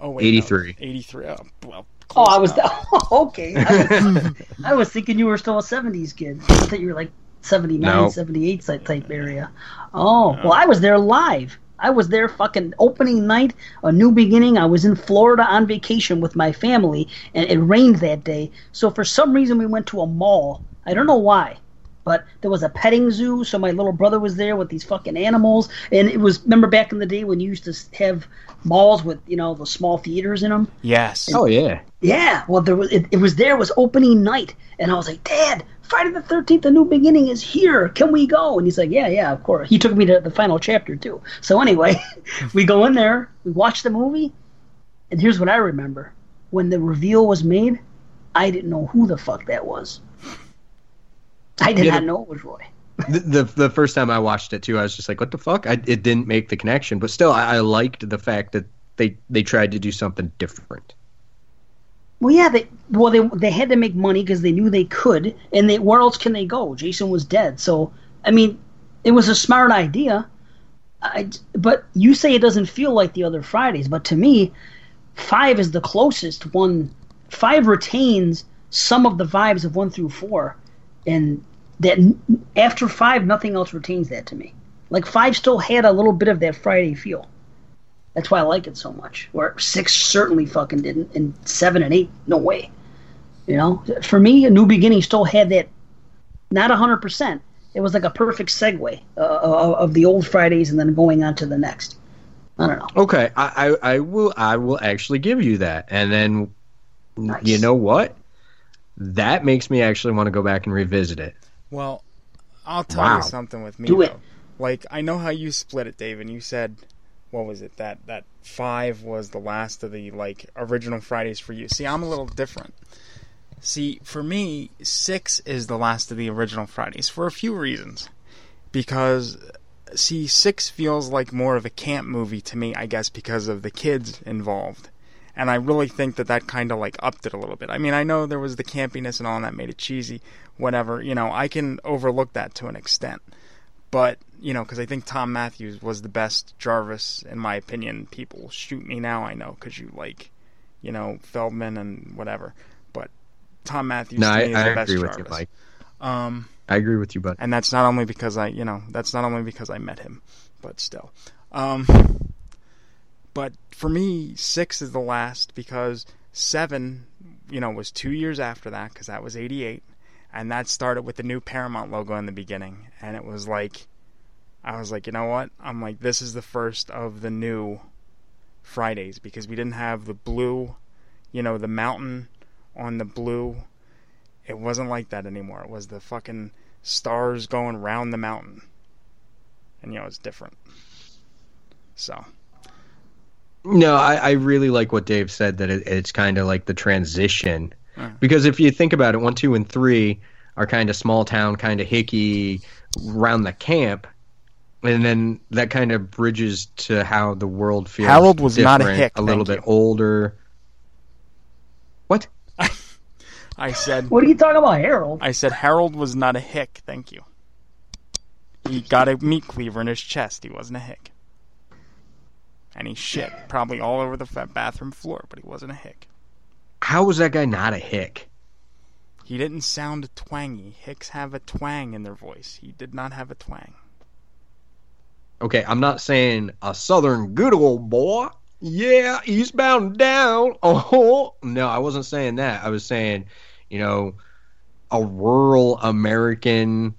Oh wait, 83. No, 83. Oh, well, Oh, I was enough. okay. I was, I was thinking you were still a '70s kid. I thought you were like 79, No. 78 type type area. Oh, well, I was there live. I was there fucking opening night, a new beginning. I was in Florida on vacation with my family, and it rained that day. So for some reason, we went to a mall. I don't know why, but there was a petting zoo. So my little brother was there with these fucking animals, and it was. Remember back in the day when you used to have malls with you know the small theaters in them. Yes. Oh yeah. Yeah, well, there was it, it was there it was opening night, and I was like, Dad, Friday the Thirteenth, a new beginning is here. Can we go? And he's like, Yeah, yeah, of course. He took me to the final chapter too. So anyway, we go in there, we watch the movie, and here's what I remember: when the reveal was made, I didn't know who the fuck that was. I did not the- know it was Roy. The, the the first time I watched it too, I was just like, what the fuck? I, it didn't make the connection, but still, I, I liked the fact that they they tried to do something different. Well, yeah, they well they they had to make money because they knew they could, and they where else can they go? Jason was dead, so I mean, it was a smart idea. I, but you say it doesn't feel like the other Fridays, but to me, five is the closest one. Five retains some of the vibes of one through four, and that after five, nothing else retains that to me. Like five still had a little bit of that Friday feel. That's why I like it so much. Where six certainly fucking didn't, and seven and eight, no way. You know, for me, a new beginning still had that, not hundred percent. It was like a perfect segue uh, of of the old Fridays and then going on to the next. I don't know. Okay, I, I I will I will actually give you that, and then Nice. you know what? That makes me actually want to go back and revisit it. Well, I'll tell Wow. you something with me. Do it. though. Like I know how you split it, Dave, and you said, what was it? That that five was the last of the like original Fridays for you. See, I'm a little different. See, for me, six is the last of the original Fridays for a few reasons. Because, see, six feels like more of a camp movie to me, I guess, because of the kids involved. And I really think that that kind of like upped it a little bit. I mean, I know there was the campiness and all, and that made it cheesy, whatever. You know, I can overlook that to an extent. But, you know, because I think Thom Mathews was the best Jarvis, in my opinion. People shoot me now, I know, because you like, you know, Feldman and whatever. But Thom Mathews No, to I, me is I the best agree with Jarvis. you, Mike. Um, I agree with you, bud. and that's not only because I, you know, that's not only because I met him, but still. Um, but for me, six is the last because seven, you know, was two years after that because that was '88, and that started with the new Paramount logo in the beginning, and it was like, I was like, you know what? I'm like, this is the first of the new Fridays because we didn't have the blue, you know, the mountain on the blue. It wasn't like that anymore. It was the fucking stars going round the mountain. And you know, it's different. So, No, I, I really like what Dave said that it, it's kind of like the transition. Uh-huh. Because if you think about it, one, two, and three are kind of small town, kind of hicky, around the camp. And then that kind of bridges to how the world feels. Harold was not a hick, A little thank bit older. What? I said What are you talking about, Harold? I said Harold was not a hick, thank you. He got a meat cleaver in his chest. He wasn't a hick. And he shit probably all over the bathroom floor, but he wasn't a hick. How was that guy not a hick? He didn't sound twangy. Hicks have a twang in their voice. He did not have a twang. Okay, I'm not saying a southern good old boy. Yeah, eastbound down. Oh, no, I wasn't saying that. I was saying, you know, a rural American,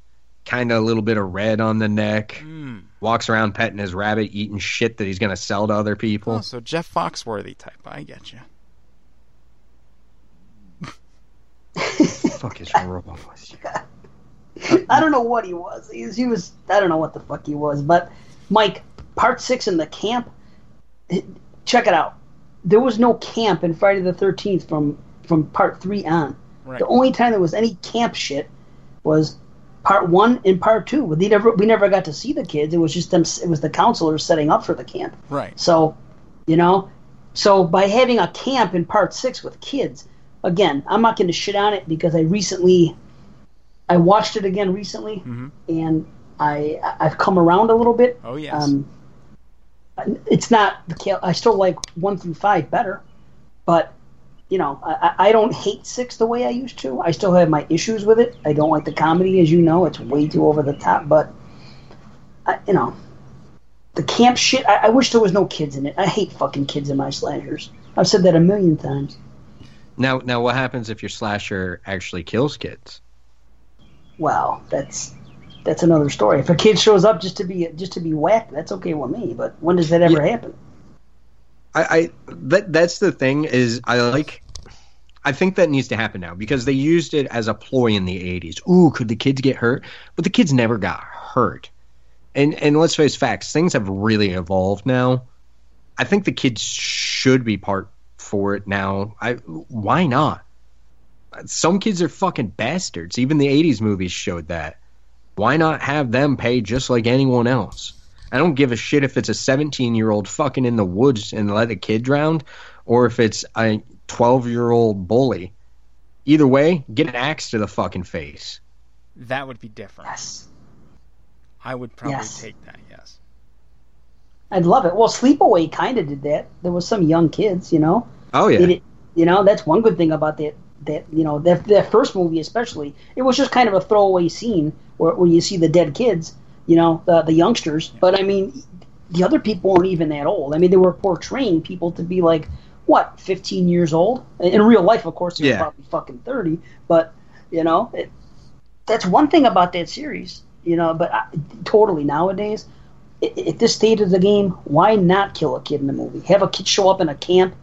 kind of a little bit of red on the neck, Mm. Walks around petting his rabbit, eating shit that he's going to sell to other people. Oh, so Jeff Foxworthy type. I get you. fuck is wrong with you? I don't know what he was. He was. He was. I don't know what the fuck he was. But Mike, part six in the camp. Check it out. There was no camp in Friday the Thirteenth from from part three on. Right. The only time there was any camp shit was part one and part two. We never we never got to see the kids. It was just them. It was the counselors setting up for the camp. Right. So, you know, so by having a camp in part six with kids, again, I'm not going to shit on it because I recently, I watched it again recently, and I I've come around a little bit. Oh yes. Um, it's not the I still like one through five better, but you know I, I don't hate six the way I used to. I still have my issues with it. I don't like the comedy, as you know. It's way too over the top. But I, you know, the camp shit. I, I wish there was no kids in it. I hate fucking kids in my slashers. I've said that a million times. Now, now, what happens if your slasher actually kills kids? Well, that's that's another story. If a kid shows up just to be just to be whacked, that's okay with me. But when does that ever Yeah. happen? I, I that that's the thing is I like I think that needs to happen now because they used it as a ploy in the 80s. Ooh, could the kids get hurt? But the kids never got hurt. And and let's face facts, things have really evolved now. I think the kids should be part for it now. I why not? Some kids are fucking bastards. Even the 80s movies showed that. Why not have them pay just like anyone else? I don't give a shit if it's a 17 year old fucking in the woods and let a kid drown, or if it's a 12 year old bully. Either way, get an axe to the fucking face. that would be different. Yes. I would probably Yes. take that. Yes. I'd love it. Well, Sleepaway kind of did that. There was some young kids, you know. Oh yeah, did- you know, that's one good thing about that. That you know, that that first movie especially, it was just kind of a throwaway scene where, where you see the dead kids, you know, the the youngsters. But I mean, the other people weren't even that old. I mean, they were portraying people to be like what, 15 years old. In real life, of course, they're Yeah. probably fucking 30. But you know, it, that's one thing about that series. You know, but I, totally nowadays, at this stage of the game, why not kill a kid in the movie? Have a kid show up in a camp.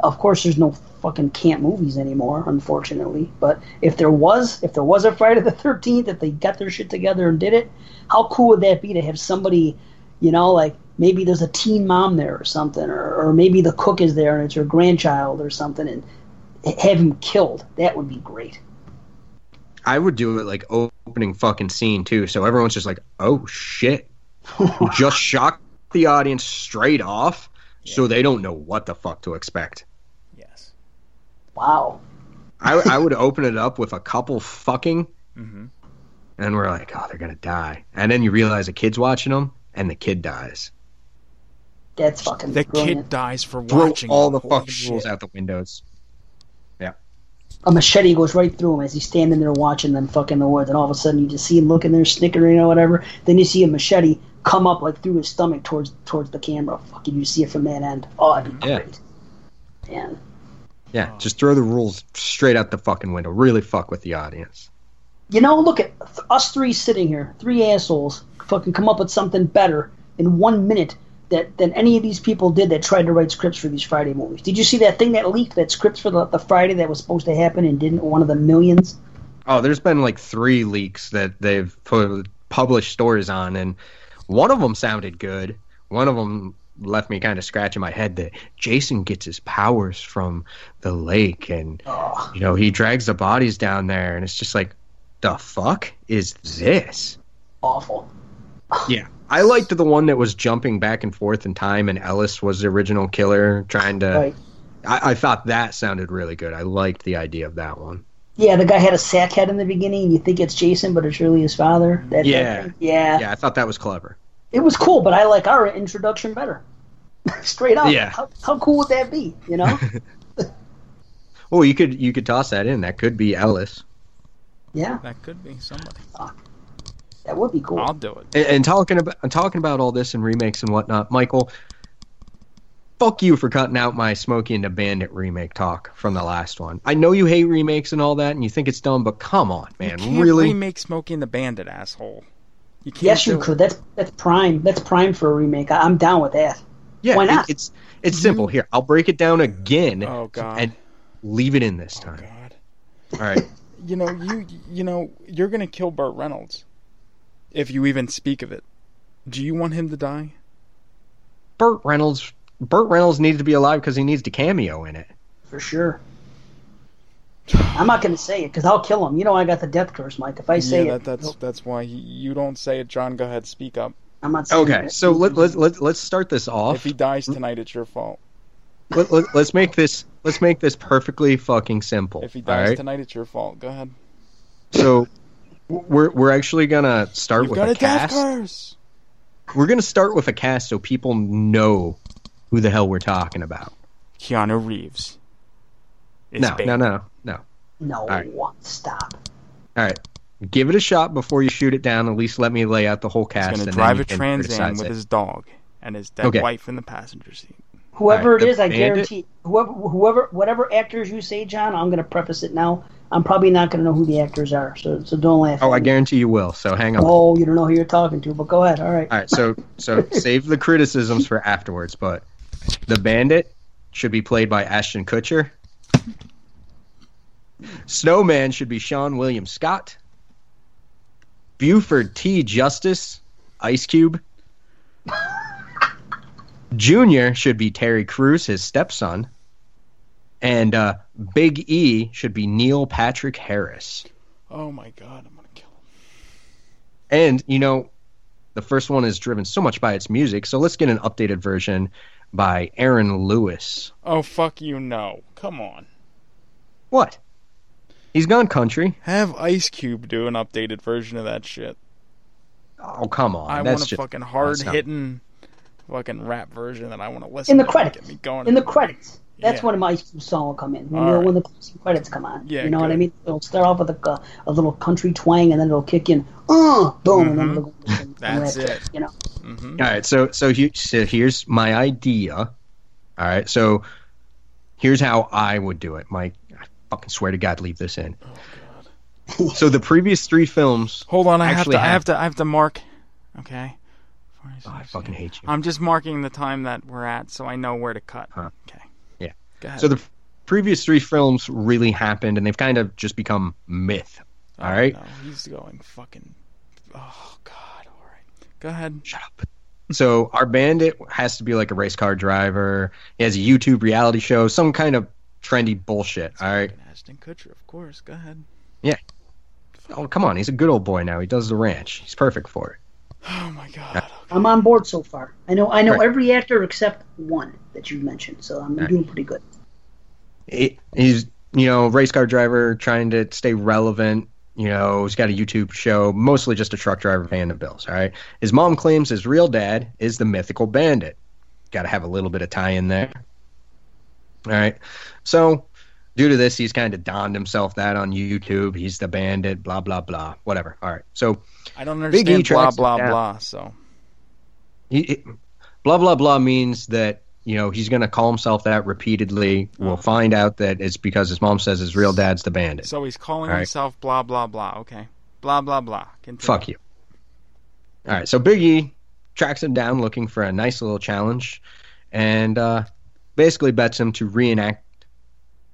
Of course, there's no fucking camp movies anymore, unfortunately. But if there was, if there was a Friday the Thirteenth, if they got their shit together and did it, how cool would that be to have somebody, you know, like maybe there's a teen mom there or something, or, or maybe the cook is there and it's her grandchild or something, and have him killed. That would be great. I would do it like opening fucking scene too, so everyone's just like, "Oh shit!" just shock the audience straight off, so they don't know what the fuck to expect. Yes. Wow. I, I would open it up with a couple fucking, Mm-hmm. and we're like, "Oh, they're gonna die," and then you realize a kid's watching them, and the kid dies. That's fucking The brilliant. kid dies for Throw watching all the Holy fucking rules out the windows. A machete goes right through him as he's standing there watching them fucking the woods, and all of a sudden you just see him looking there, snickering or whatever. Then you see a machete come up like through his stomach towards towards the camera. Fucking, you see it from that end. Oh, that'd be Yeah. great. Man, Yeah, just throw the rules straight out the fucking window. Really fuck with the audience. you know, look at us three sitting here, three assholes, fucking come up with something better in one minute that than any of these people did that tried to write scripts for these Friday movies. Did you see that thing that leaked? That scripts for the, the Friday that was supposed to happen and didn't? One of the millions. Oh, there's been like three leaks that they've put, published stories on, and one of them sounded good. One of them left me kind of scratching my head that Jason gets his powers from the lake, and Oh, you know he drags the bodies down there, and it's just like, the fuck is this? awful. Yeah, I liked the one that was jumping back and forth in time, and Ellis was the original killer, trying to. Right. I, I thought that sounded really good. I liked the idea of that one. Yeah, the guy had a sack head in the beginning, and you think it's Jason, but it's really his father. That, that Yeah. thing. yeah, Yeah, I thought that was clever. It was cool, but I like our introduction better. Straight up. Yeah. How, how cool would that be? You know? Well, you could you could toss that in. That could be Ellis. yeah, That could be somebody. That would be cool. I'll do it. And, and talking about and talking about all this and remakes and whatnot, Michael. Fuck you for cutting out my Smokey and the Bandit remake talk from the last one. I know you hate remakes and all that, and you think it's dumb, but come on, man, you can't really? remake Smokey and the Bandit, asshole. You can't yes, you do it. could. That's that's prime. That's prime for a remake. I, I'm down with that. yeah, why it- not? it's it's simple. Here, I'll break it down again Oh God. and leave it in this oh time. God. All right. You know you you know you're gonna kill Burt Reynolds if you even speak of it. Do you want him to die? Burt Reynolds. Burt Reynolds needs to be alive because he needs to cameo in it. For sure. I'm not going to say it because I'll kill him. You know I got the death curse, Mike. If I say yeah, it, that, that's that's why you don't say it. John, go ahead, speak up. I'm not saying Okay, it. so let, let, let, let's start this off. If he dies tonight, it's your fault. let, let, let's make this let's make this perfectly fucking simple. If he dies right? tonight, it's your fault. Go ahead. So we're we're actually gonna start You've with got a a cast. curse. We're gonna start with a cast so people know who the hell we're talking about. Keanu Reeves. Is No, no, no, no. No, right. stop. All right, give it a shot before you shoot it down. At least let me lay out the whole cast. He's cast. gonna and drive then a you Trans Am with it. his dog and his dead Okay. wife in the passenger seat. Whoever Alright, it the is, I bandit- guarantee whoever whoever whatever actors you say, John, I'm going to preface it now. I'm probably not going to know who the actors are, so so don't laugh. Oh, I guarantee you will. So hang on. Oh, you don't know who you're talking to, but go ahead. All right. All right, so so save the criticisms for afterwards. But the Bandit should be played by Ashton Kutcher. Snowman should be Seann William Scott. Buford T. Justice, Ice Cube. Junior should be Terry Crews, his stepson. And uh, Big E should be Neil Patrick Harris. Oh my god, I'm gonna kill him. And you know, the first one is driven so much by its music, so let's get an updated version by Aaron Lewis. Oh fuck you, no. Come on. What? He's gone country. Have Ice Cube do an updated version of that shit. Oh come on, I that's want a just fucking hard hitting fucking rap version that I want to listen to. In the to. credits. Get me going. In the credits. That's Yeah. when my song will come in. When, All the, right. when the closing credits come on. Yeah, you know what I mean? It'll start off with a, uh, a little country twang, and then it'll kick in. Uh, boom, and then it'll go into some- some Mm-hmm. That's rap, it. You know. hmm All right, so so, he, so here's my idea. All right, so here's how I would do it. Mike, I fucking swear to God, leave this in. So the previous three films. Hold on, I have Actually to. I have- have to. I have to mark. Okay. Oh, I fucking hate you. I'm just marking the time that we're at, so I know where to cut. Huh. Okay. Yeah. Go ahead. So the previous three films really happened, and they've kind of just become myth. Oh, all right. No, he's going fucking. Oh God. All right. Go ahead. Shut up. So our bandit has to be like a race car driver. He has a YouTube reality show, some kind of trendy bullshit. All right. Ashton Kutcher, of course. Go ahead. Yeah. Oh come on, he's a good old boy now. He does the ranch. He's perfect for it. Oh my God. I'm on board so far. I know I know Right. every actor except one that you mentioned, so I'm Right. doing pretty good. He- He's you know race car driver trying to stay relevant. You know he's got a YouTube show, mostly just a truck driver paying the bills. All right. His mom claims his real dad is the mythical bandit. Got to have a little bit of tie in there. All right. So due to this, he's kind of donned himself that on YouTube. He's the bandit, blah blah blah, whatever. All right, so I don't Big E understand blah blah down. blah. So he, he- blah blah blah means that you know he's going to call himself that repeatedly. We'll find out that it's because his mom says his real dad's the bandit. so he's calling All right. himself blah blah blah. Okay, blah blah blah. Continue. Fuck you. All right, so Big E tracks him down looking for a nice little challenge, and uh, basically bets him to reenact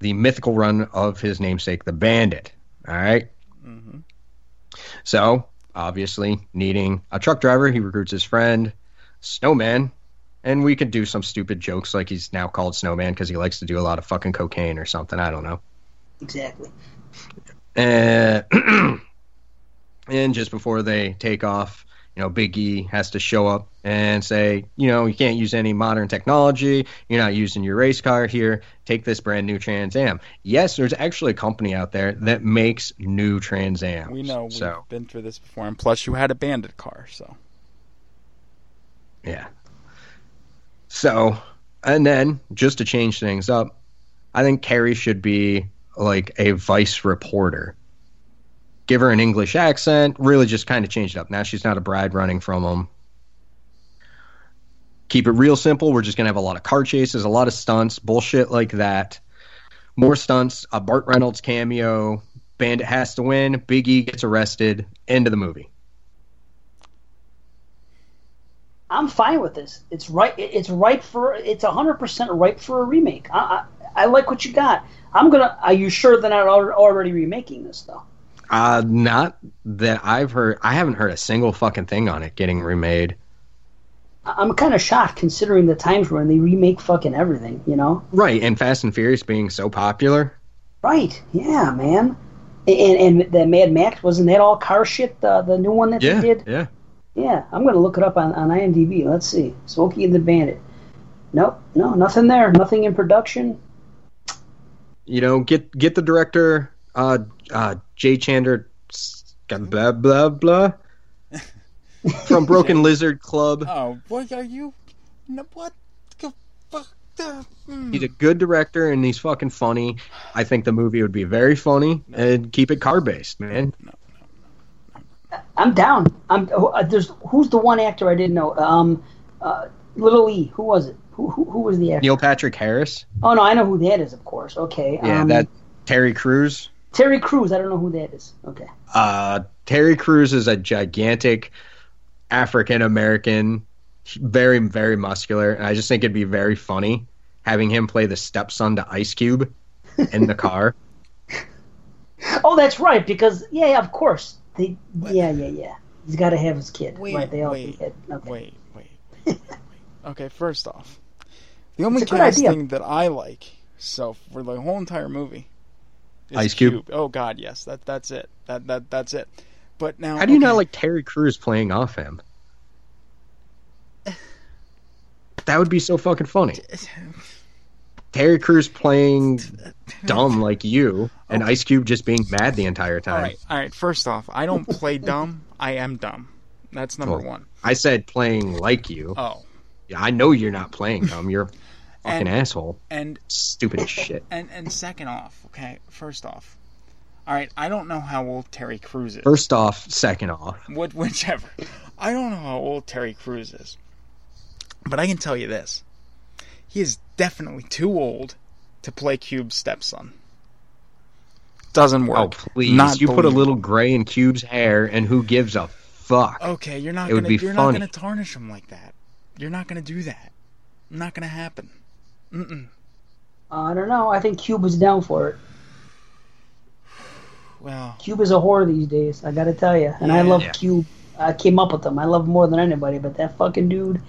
the mythical run of his namesake, the Bandit. All right? Mhm. So obviously, needing a truck driver, he recruits his friend Snowman, and we could do some stupid jokes like he's now called Snowman because he likes to do a lot of fucking cocaine or something. I don't know. Exactly. Uh, and just before they take off, you know, Big E has to show up and say, you know, you can't use any modern technology. You're not using your race car here. Take this brand new Trans Am. Yes, there's actually a company out there that makes new Trans Am. We know we've So, been through this before, and plus you had a bandit car, so yeah. So, and then just to change things up, I think Carrie should be like a vice reporter. Give her an English accent, really just kind of change it up. Now she's not a bride running from him. Keep it real simple. We're just going to have a lot of car chases, a lot of stunts, bullshit like that. More stunts, a Burt Reynolds cameo. Bandit has to win. Big E gets arrested. End of the movie. I'm fine with this. It's right. It's ripe for. It's 100 percent ripe for a remake. I, I I like what you got. I'm gonna. Are you sure they're not already remaking this though? Uh, not that I've heard. I haven't heard a single fucking thing on it getting remade. I'm kind of shocked considering the times when they remake fucking everything. You know? Right, and Fast and Furious being so popular. Right? Yeah, man. And and the Mad Max wasn't that all car shit? The the new one that Yeah, they did. yeah. Yeah, I'm gonna look it up on, on IMDb. Let's see. Smokey and the Bandit. Nope, no, nothing there. Nothing in production. You know, get get the director, uh, uh, Jay Chandler, blah blah blah, from Broken Lizard Club. Oh, what are you? No, what? Go fuck the. mm. He's a good director and he's fucking funny. I think the movie would be very funny and keep it car based, man. I'm down. I'm. Uh, there's who's the one actor I didn't know? Um, uh, Little E. Who was it? Who who, who was the actor? Neil Patrick Harris. Oh no, I know who that is. Of course. Okay. Yeah, um, that Terry Crews. Terry Crews. I don't know who that is. Okay. Uh, Terry Crews is a gigantic African American, very very muscular, and I just think it'd be very funny having him play the stepson to Ice Cube in the car. Oh, that's right. Because yeah, yeah of course. They. Yeah, yeah, yeah. He's got to have his kid. Wait, right. They all wait, had. Okay. Wait, wait, wait. Okay, first off, the only It's good idea. casting that I like, so for the whole entire movie, is Ice Cube. Oh God, yes, that that's it. That that that's it. But now, How do you okay, not like Terry Crews playing off him? That would be so fucking funny. Terry Crews playing dumb like you, and Ice Cube just being mad the entire time. All right, all right. First off, I don't play dumb. I am dumb. That's number Well, one. I said playing like you. Oh, Yeah, I know you're not playing dumb. You're fucking And- asshole. and Stupid shit. and and second off, okay. First off, all right. I don't know how old Terry Crews is. First off, second off. What, whichever. I don't know how old Terry Crews is, but I can tell you this: he is definitely too old to play Cube's stepson. Doesn't oh, work. Oh please! Not you put a little gray in Cube's hair, and who gives a fuck? Okay, you're not It would gonna be you're funny. not gonna tarnish him like that. You're not gonna do that. Not gonna happen. Mm-mm. Uh, I don't know. I think Cube was down for it. Well, Cube is a whore these days. I got to tell you. And I love Yeah. Cube. I came up with them. I love him more than anybody. But that fucking dude,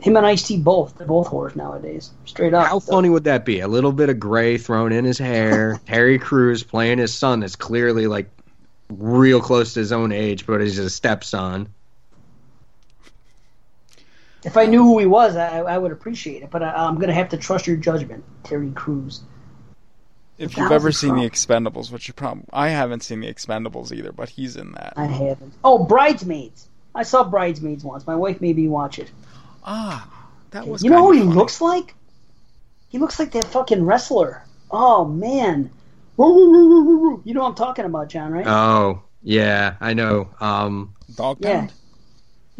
him and Ice T both. They're both whores nowadays. Straight up. How funny would that be? A little bit of gray thrown in his hair. Terry Crews playing his son that's clearly like real close to his own age, but he's a stepson. If I knew who he was, I, I would appreciate it. But I, I'm gonna have to trust your judgment, Terry Crews. if The you've ever he seen the? Expendables, which you probably I haven't seen the Expendables either, but he's in that. I haven't. Oh, Bridesmaids. I saw Bridesmaids once. My wife made me watch it. Ah, that was. you know who he funny. looks like? He looks like that fucking wrestler. Oh man, you know what I'm talking about, John, right? Oh, yeah, I know. Um, Dog Yeah.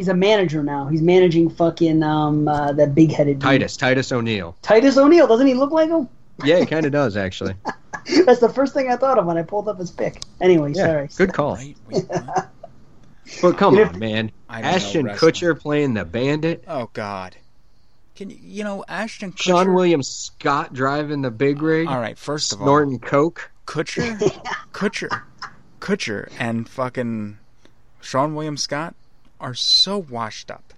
Pound? He's a manager now. He's managing fucking um uh, that big headed Titus, Titus O'Neil. Titus O'Neil. Doesn't he look like him? Yeah, he kind of does actually. That's the first thing I thought of when I pulled up his pic. Anyway, Yeah, sorry. good call. Wait, wait, what? But come If- on, man. I don't know Ashton. Kutcher playing the Bandit. Oh God. Can you, you know Ashton Kutcher? Seann William Scott driving the big rig. All right, first of all, Snorting coke. Kutcher, Kutcher, Kutcher, and fucking Seann William Scott are so washed up.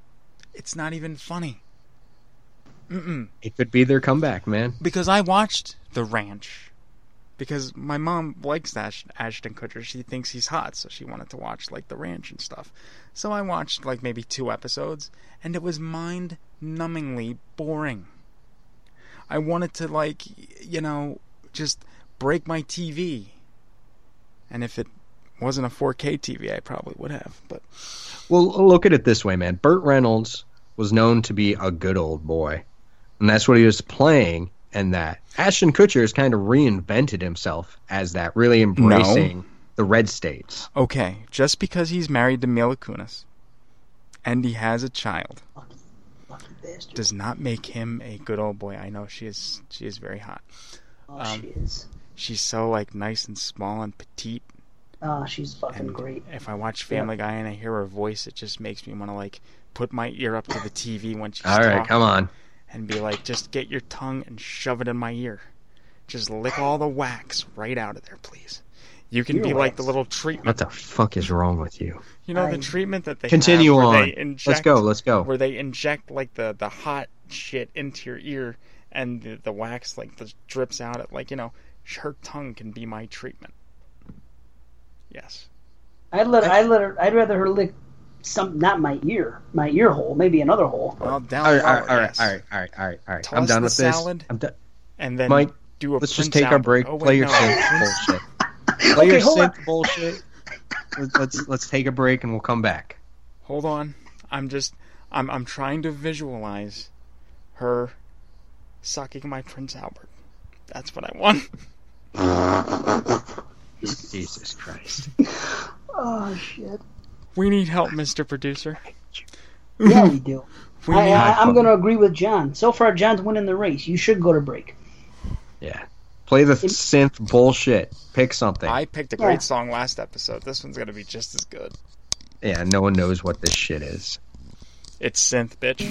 It's not even funny. Mm-mm. It could be their comeback, man. Because I watched The Ranch. Because my mom likes Ash- Ashton Kutcher. She thinks he's hot, so she wanted to watch like The Ranch and stuff. So I watched like maybe two episodes, and it was mind-numbingly boring. I wanted to like, you know, just break my TV. And if it wasn't a 4K TV, I probably would have. But Well, look at it this way, man. Burt Reynolds was known to be a good old boy, and that's what he was playing. And that Ashton Kutcher has kind of reinvented himself as that, really embracing the red states. okay, just because he's married to Mila Kunis and he has a child Fucking bastard. does not make him a good old boy. I know she is she is very hot. Oh, um, she is. She's so like nice and small and petite. Oh, she's fucking And great. if I watch Family Guy and I hear her voice, it just makes me want to like put my ear up to the TV when she's All right, talking come on. and be like, just get your tongue and shove it in my ear. Just lick all the wax right out of there, please. You can be like the little treatment. What the fuck is wrong with you? You know I- the treatment that they Continue have on. They inject, Let's go. Let's go. Where they inject like the the hot shit into your ear, and the, the wax like the, drips out. At like you know, her tongue can be my treatment. Yes. I'd let I'd let her. I'd rather her lick some, not my ear, my ear hole, maybe another hole. Well, down All right, all lower, right, all right, yes. all right, all right, all right, all right. Toss I'm done with this. salad. I'm done. And then Mike, do a Let's just Prince take our break. Oh, wait, Play your no. synth bullshit. Play your Okay, hold on. bullshit. Let's- Let's let's take a break and we'll come back. Hold on. I'm just I'm I'm trying to visualize her sucking my Prince Albert. That's what I want. Jesus Christ. Oh shit! We need help, Mr. Producer. Yeah, we do. We I, I, I'm going to agree with John. So far, John's winning the race. You should go to break. Yeah. Play the synth bullshit. Pick something. I picked a great Yeah. song last episode. This one's gonna be just as good. Yeah, no one knows what this shit is. It's synth, bitch.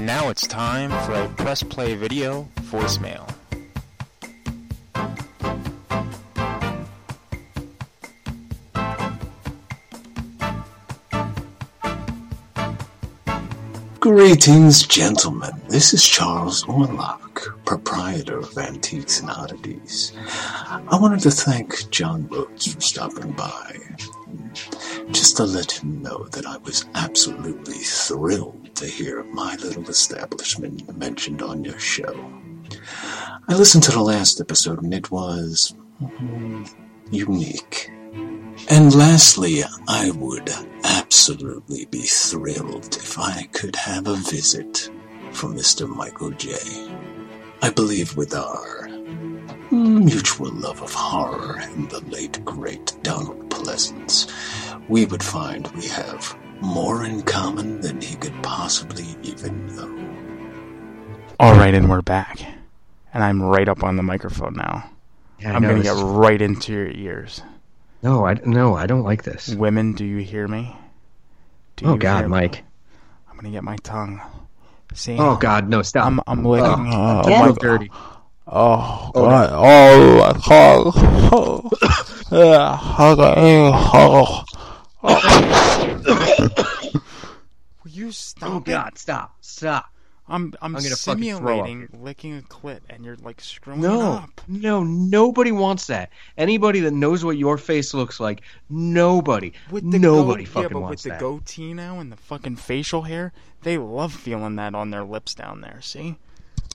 And now it's time for a press play video voicemail. Greetings, gentlemen. This is Charles Orlock, proprietor of Antiques and Oddities. I wanted to thank John Rhodes for stopping by. Just to let him know that I was absolutely thrilled hear my little establishment mentioned on your show. I listened to the last episode and it was mm, unique. And lastly, I would absolutely be thrilled if I could have a visit from Mr. Michael J. I believe with our mutual love of horror and the late great Donald Pleasence, we would find we have more in common than he could possibly even know. All right, and we're back. And I'm right up on the microphone now. Yeah, I I'm going to get right into your ears. No, I no, I don't like this. Women, do you hear me? Do Oh you God, hear me? Mike. I'm going to get my tongue. See? Oh God, no, stop. I'm, I'm licking. Oh, oh, Again? my so dirty. Oh, oh God. Oh, my God. Oh, yeah. Okay. Oh. oh, oh. Will you stop Oh it? God, stop, stop. I'm I'm, I'm gonna fucking throw up simulating licking a clit, and you're like screwing No, up. no, nobody wants that. Anybody that knows what your face looks like, nobody, With the nobody goat- fucking yeah, but wants with the that. goatee now and the fucking facial hair, they love feeling that on their lips down there. See?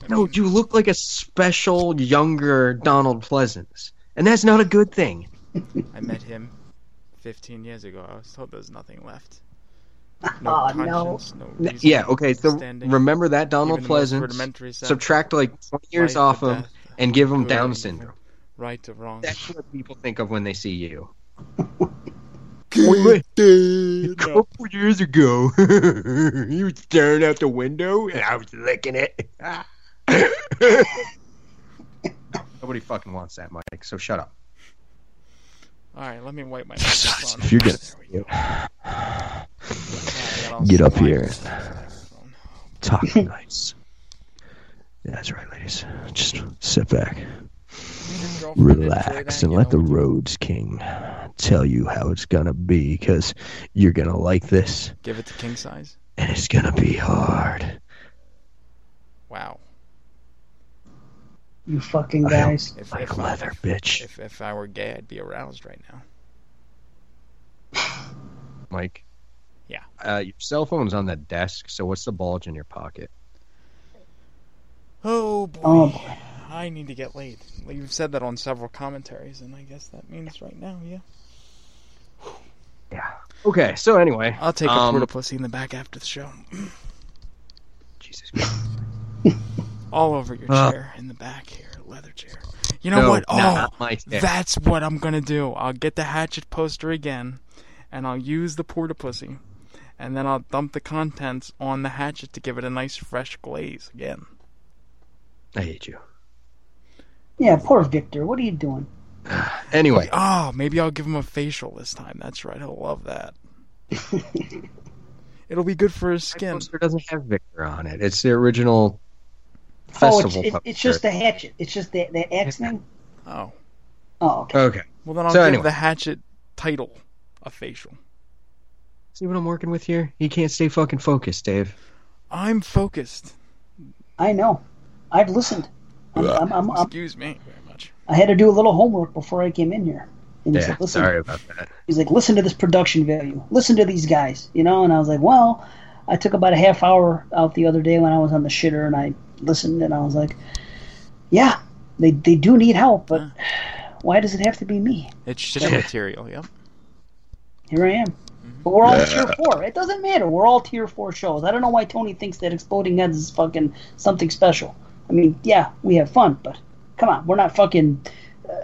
I No, mean, you look like a special younger Donald Pleasence, and that's not a good thing. I met him 15 years ago. I was told there's nothing left. No Oh, no. conscience, no. N- reason Yeah, okay. So remember that Donald Even Pleasence. Subtract like 20 years off the him death, and give him Down syndrome. Right or wrong. That's what people think of when they see you. Good A couple years ago, he was staring out the window and I was licking it. Nobody fucking wants that, Mike. So shut up. All right, let me wipe my microphone. If you're gonna- There go. I Get up here. stuck to the microphone. Talk nice. That's right, ladies. Just sit back, Me and your girlfriend enjoy relax, and let the Rhodes King tell you how it's gonna be, because you're gonna like this, Give it to king size. and it's gonna be hard. Wow. You fucking I guys. If, Like if, leather, if, bitch. If, if I were gay, I'd be aroused right now. Mike. Yeah. Uh, your cell phone's on the desk, so what's the bulge in your pocket? Oh boy. Oh boy. I need to get laid. You've said that on several commentaries, and I guess that means right now, yeah. Yeah. Okay. So anyway, I'll take a um, porta pussy in the back after the show. Jesus. Christ. All over your Uh. chair in the back here, leather chair. You know No, what? Oh, my that's what I'm gonna do. I'll get the hatchet poster again, and I'll use the porta pussy, and then I'll dump the contents on the hatchet to give it a nice fresh glaze again. I hate you. Yeah, poor Victor. What are you doing? Anyway, Oh, maybe I'll give him a facial this time. That's right. He'll love that. It'll be good for his my skin. poster doesn't have Victor on it. It's the original Oh, it's, it, it's just the hatchet. It's just that that X thing. Oh, Oh, okay. Okay. well then I'll So give anyway. the hatchet title a facial. See what I'm working with here? You can't stay fucking focused, Dave. I'm focused. I know. I've listened. I'm, I'm, I'm, I'm, Excuse me very much. I had to do a little homework before I came in here. And he's Yeah. like, Sorry about that. he's like, listen to this production value. Listen to these guys, you know. And I was like, well, I took about a half hour out the other day when I was on the shitter, and I listened, and I was like, yeah, they they do need help, but why does it have to be me? It's shit material. Yep. Here I am. But we're all tier four. It doesn't matter. We're all tier four shows. I don't know why Tony thinks that Exploding Heads is fucking something special. I mean, yeah, we have fun, but come on, we're not fucking. Uh,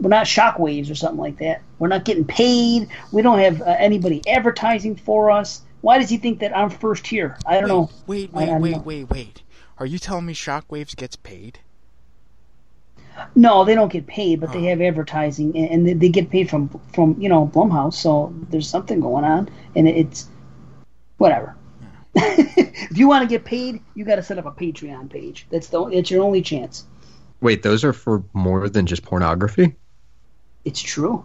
we're not shockwaves or something like that. We're not getting paid. We don't have uh, anybody advertising for us. Why does he think that I'm first here? I don't know. Wait, wait, I don't wait, know. wait, wait. Are you telling me Shockwaves gets paid? No, they don't get paid, but they oh. have advertising, and, and they, they get paid from from you know Blumhouse. So there's something going on, and it's whatever. if you want to get paid, you got to set up a Patreon page. That's the it's your only chance. Wait, those are for more than just pornography? It's true.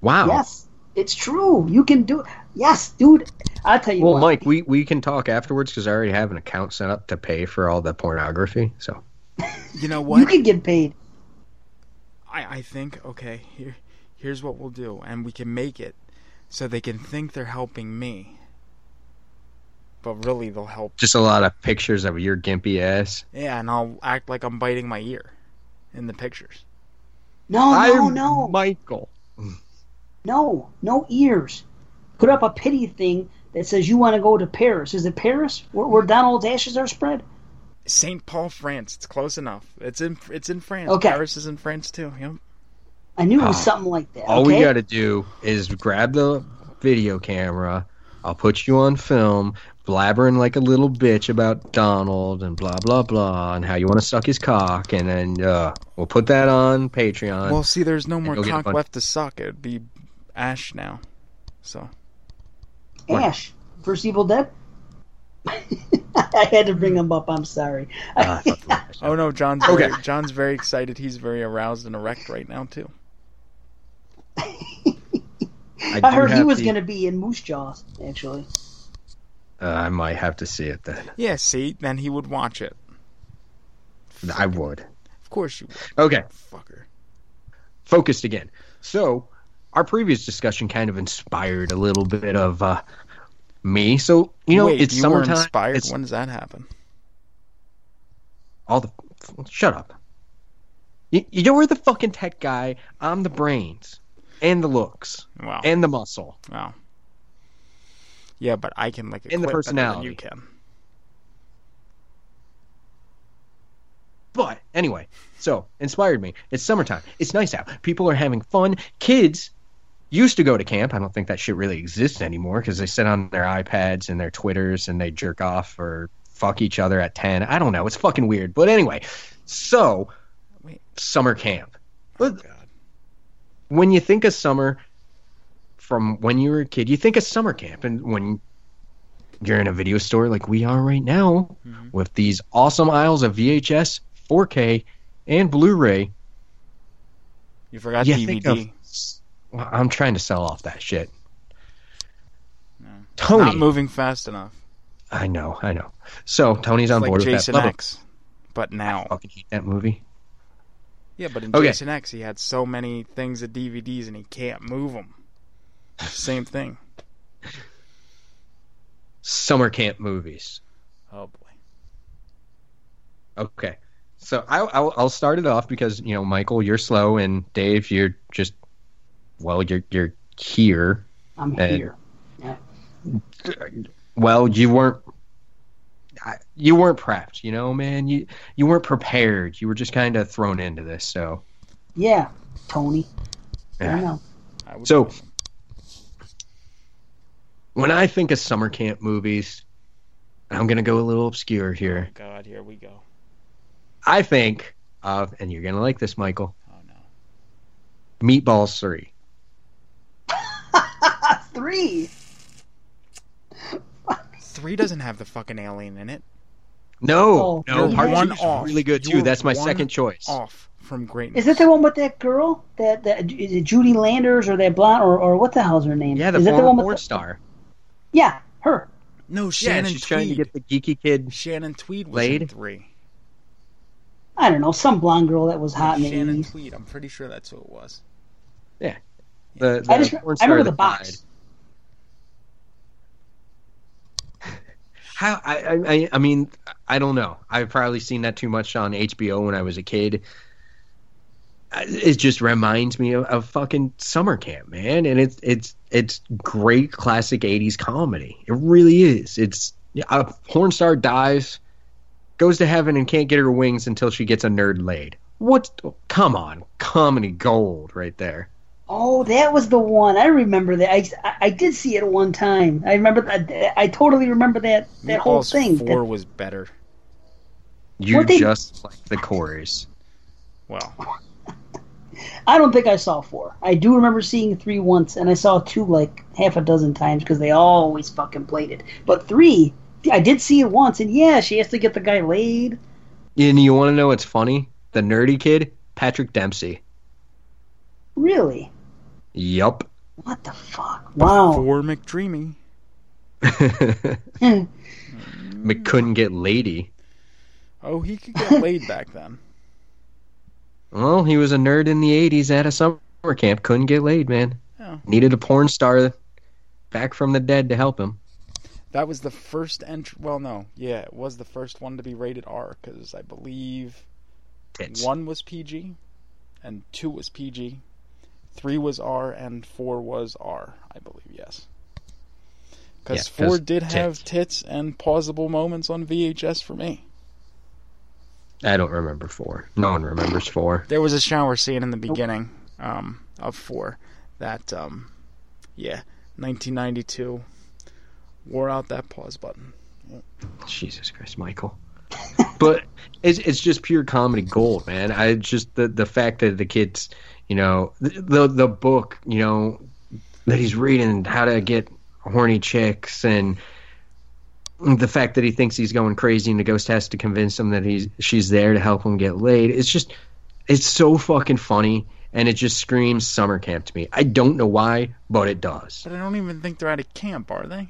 Wow. Yes, it's true. You can do it. Yes, dude. I'll tell you Well, what. Mike, we, we can talk afterwards because I already have an account set up to pay for all the pornography. So You know what? you can get paid. I, I think okay here here's what we'll do and we can make it so they can think they're helping me but really they'll help just a lot of pictures of your gimpy ass. yeah and i'll act like i'm biting my ear in the pictures No, no, I'm no, Michael. no, no ears. Put up a pity thing that says you want to go to Paris. Is it Paris where, where Donald's ashes are spread? st paul france it's close enough it's in it's in france Okay. paris is in france too yep I knew it was Ah. something like that. All okay? we got to do is grab the video camera. I'll put you on film, blabbering like a little bitch about Donald and blah blah blah, and how you want to suck his cock, and then uh, we'll put that on Patreon. well see there's no more you'll get a cock left to suck it'd be ash now so Ash, first Evil Dead. I had to bring him up. I'm sorry. I fucking wish. oh no john's Okay. very, john's very excited he's very aroused and erect right now too I do heard he have was the- going to be in Moose Jaws. Actually, Uh, I might have to see it then. yeah see then he would watch it I would. of course you would Okay, fucker focused again. So, our previous discussion kind of inspired a little bit of uh, me. So, you know, Wait, it's you summertime. were inspired. It's When does that happen? all the. Shut up. You, you know, we're the fucking tech guy. I'm the brains and the looks Wow. and the muscle. wow. Yeah, but I can like And the better You can. But anyway, so inspired me. It's summertime. It's nice out. People are having fun. Kids used to go to camp. I don't think that shit really exists anymore because they sit on their iPads and their Twitters and they jerk off or fuck each other at 10. I don't know. It's fucking weird. But anyway, so Wait. summer camp. Oh God. when you think of summer from when you were a kid, you think of summer camp. And when you're in a video store like we are right now Mhm. with these awesome aisles of VHS, 4K, and Blu ray, You forgot you think DVD. I'm trying to sell off that shit. No. Tony. Not moving fast enough. I know, I know. So Tony's on like board with Jason that. X, but now. I Fucking hate that movie. Yeah, but in Okay. Jason X, he had so many things of DVDs and he can't move them. Same thing. Summer camp movies. Oh boy. Okay. So I, I'll, I'll start it off because you know Michael, you're slow, and Dave, you're just well, you're you're here. I'm And- here. Well, you weren't. You weren't prepped, you know, man. You you weren't prepared. You were just kind of thrown into this. So, Yeah, Tony. I yeah. know. I would So- say when I think of summer camp movies, I'm gonna go a little obscure here. Oh, God, here we go. I think of, and you're gonna like this, Michael. Oh no. Meatballs three. Three. Three doesn't have the fucking alien in it. No, Oh, no, part one two's off. really good too. You're That's my one second choice. Off from greatness. Is that the one with that girl? That that is it Judy Landers or that blonde or, or what the hell's her name? Yeah, the is that former the one with porn the- star. Yeah, her. No, Shannon. Yeah, she's Tweed. trying to get the geeky kid. Shannon Tweed was Laid? in three. I don't know, some blonde girl that was hot in the Shannon 80s. Tweed. I'm pretty sure that's who it was. The, the I just I remember the box. died. How I, I I- mean I don't know. I've probably seen that too much on HBO when I was a kid. It just reminds me of, of fucking summer camp, man, and it's it's it's great classic '80s comedy. It really is. It's a porn star dies, goes to heaven, and can't get her wings until she gets a nerd laid. What? Come on, comedy gold right there. Oh, that was the one. I remember that. I, I, I did see it one time. I remember that. I totally remember that that whole thing. Four That- was better. You What they- just like the chorus. Well, I don't think I saw four. I do remember seeing three once, and I saw two like half a dozen times because they always fucking played it. But three, I did see it once, and yeah, she has to get the guy laid. And you want to know what's funny? The nerdy kid, Patrick Dempsey. Really? Yup. What the fuck? Wow. For McDreamy. But couldn't get lady. Oh, he could get laid back then. Well, he was a nerd in the 80s at a summer camp. Couldn't get laid, man. Oh. Needed a porn star back from the dead to help him. That was the first entry. Well, no, yeah, it was the first one to be rated R because I believe Tits. one was PG, and two was PG, three was R, and four was R. I believe yes. Because Yeah, 'cause four did have tits. tits and pausable moments on VHS for me. I don't remember four. No one remembers four. There was a shower scene in the beginning um, of four that, um, yeah, 1992 wore out that pause button. Jesus Christ, Michael. but it's it's just pure comedy gold, man. I just the the fact that the kids, you know, the the, the book, you know, that he's reading how to get horny chicks and the fact that he thinks he's going crazy and the ghost has to convince him that he's she's there to help him get laid. It's just it's so fucking funny and it just screams summer camp to me. I don't know why, but it does. But I don't even think they're at a camp, are they?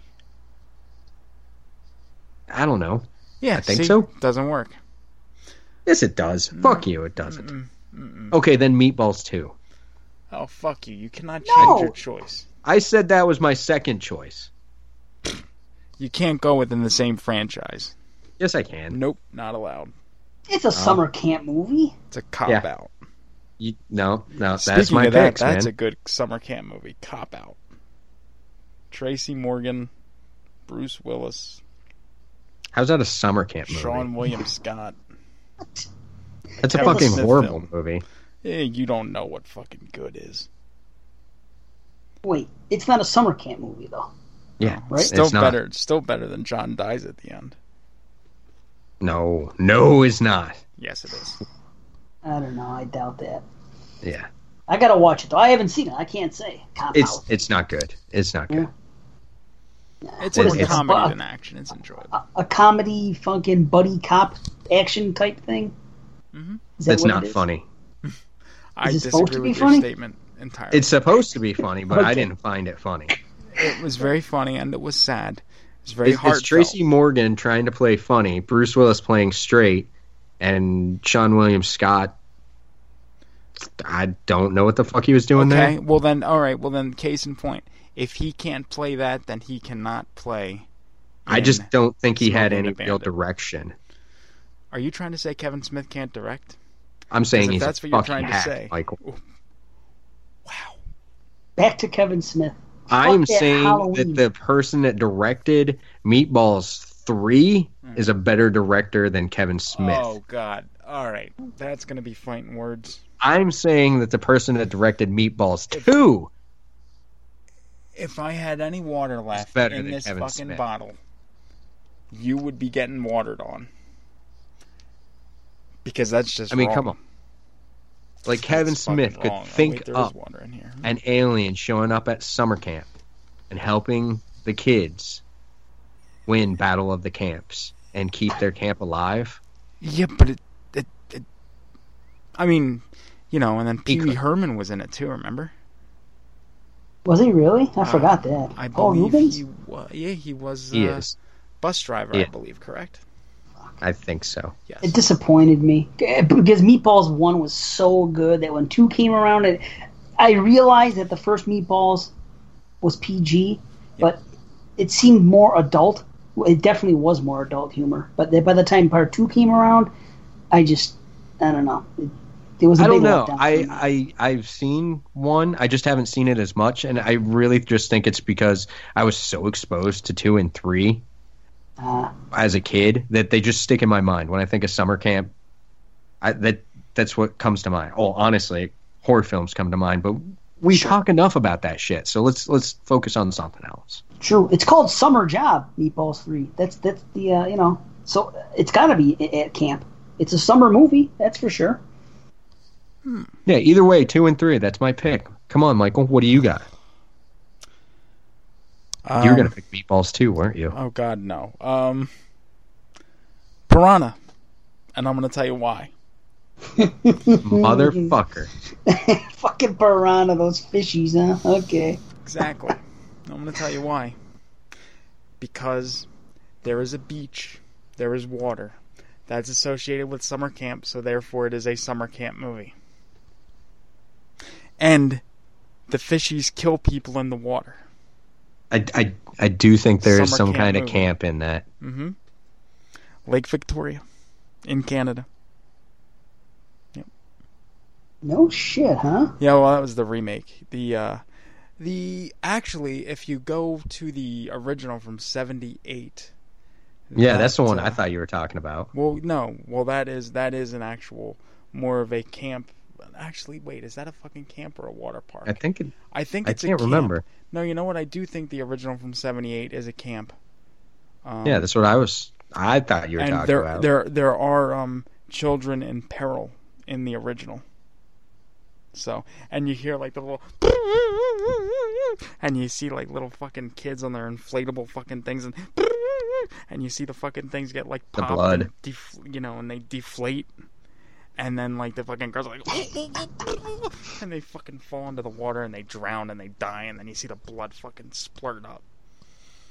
I don't know. Yeah, I think see? so. Doesn't work. Yes, it does. Fuck you, it doesn't. Okay, then Meatballs too. Oh fuck you! You cannot change No. your choice. I said that was my second choice. You can't go within the same franchise. Yes, I can. Nope, not allowed. It's a oh. summer camp movie. It's a cop Yeah. out. You, no, no, that's Speaking my of that, picks, that's man. a good summer camp movie. Cop out. Tracy Morgan, Bruce Willis, How's that a summer camp movie? Seann William Scott. That's a Kevin fucking Smith horrible film. movie. Eh, you don't know what fucking good is. Wait, it's not a summer camp movie though. Yeah, Right? Still It's not. better. It's still better than John dies at the end. No, no, it's not. Yes, it is. I don't know. I doubt that. Yeah, I gotta watch it though. I haven't seen it. I can't say. Cop it's out. it's not good. It's not good. Yeah. It's What more comedy Fuck. than action. It's enjoyable. a, a comedy, fucking buddy cop action type thing. Mhm. Is that It's not funny. I disagree to be with your funny? statement entirely. It's supposed to be funny, but I didn't find it funny. it was very funny and it was sad. It's very It's, hard. it's Tracy Morgan trying to play funny, Bruce Willis playing straight, and Seann William Scott. I don't know what the fuck he was doing Okay, there. well then, all right. Well then, case in point, if he can't play that, then he cannot play. I just don't think he had any real direction. Are you trying to say Kevin Smith can't direct? I'm saying he's that's a what you're fucking trying to say. Michael. Wow. Back to Kevin Smith. I'm saying Halloween. that the person that directed Meatballs 3 hmm. is a better director than Kevin Smith. Oh God. All right, that's gonna be fighting words. I'm saying that the person that directed Meatballs 2 If I had any water left in this Kevin fucking Smith. bottle, you would be getting watered on. Because that's just. I mean, wrong. come on. Like Kevin That's fucking Smith could wrong. Oh, think wait, up water in here. an alien showing up at summer camp and helping the kids win Battle of the Camps and keep their camp alive. Yeah, but it, it, it I mean, you know, and then He Pee Wee could- Herman was in it too. Remember? Was he really? I forgot that. Uh, I Paul believe Reubens. he was. Yeah, he was. He uh, is. bus driver, I believe. Correct. I think so. Yes. It disappointed me because Meatballs one was so good that when two came around, it, I realized that the first Meatballs was PG, but it seemed more adult. It definitely was more adult humor, but then by the time part two came around, I just I don't know. It, it was a I big don't know. I, I I've seen one. I just haven't seen it as much, and I really just think it's because I was so exposed to two and three as a kid that they just stick in my mind when I think of summer camp. I, that that's what comes to mind. Oh, honestly, horror films come to mind, but we Sure. talk enough about that shit. So let's let's focus on something else. True. It's called Summer Job, Meatballs 3. That's that's the uh, you know. So it's got to be at camp. It's a summer movie, that's for sure. Yeah, either way, two and three. That's my pick. Come on, Michael. What do you got? You were Um, gonna pick meatballs too, weren't you? Oh God, no. Um, Piranha, and I'm gonna tell you why. Motherfucker. Fucking piranha, those fishies, huh? Okay. Exactly. I'm gonna tell you why. Because there is a beach, there is water. That's associated with summer camp, so therefore it is a summer camp movie. And the fishies kill people in the water. I, I, I do think there is some camp kind of camp in that. Mm-hmm. Lake Victoria, in Canada. Yep. No shit, huh? Yeah, well, that was the remake. The uh, the actually, if you go to the original from '78, Yeah, that's the one uh, I thought you were talking about. Well, no, well that is that is an actual more of a camp. Actually, wait, is that a fucking camp or a water park? I think it, I think I it's a can't remember. No, you know what? I do think the original from '78 is a camp. Um, Yeah, that's what I was. I thought you were talking there about. there there are um children in peril in the original. So and you hear like the little and you see like little fucking kids on their inflatable fucking things and and you see the fucking things get like The blood. def- you know and they deflate and then like the fucking girls are like and they fucking fall into the water and they drown and they die and then you see the blood fucking splurt up.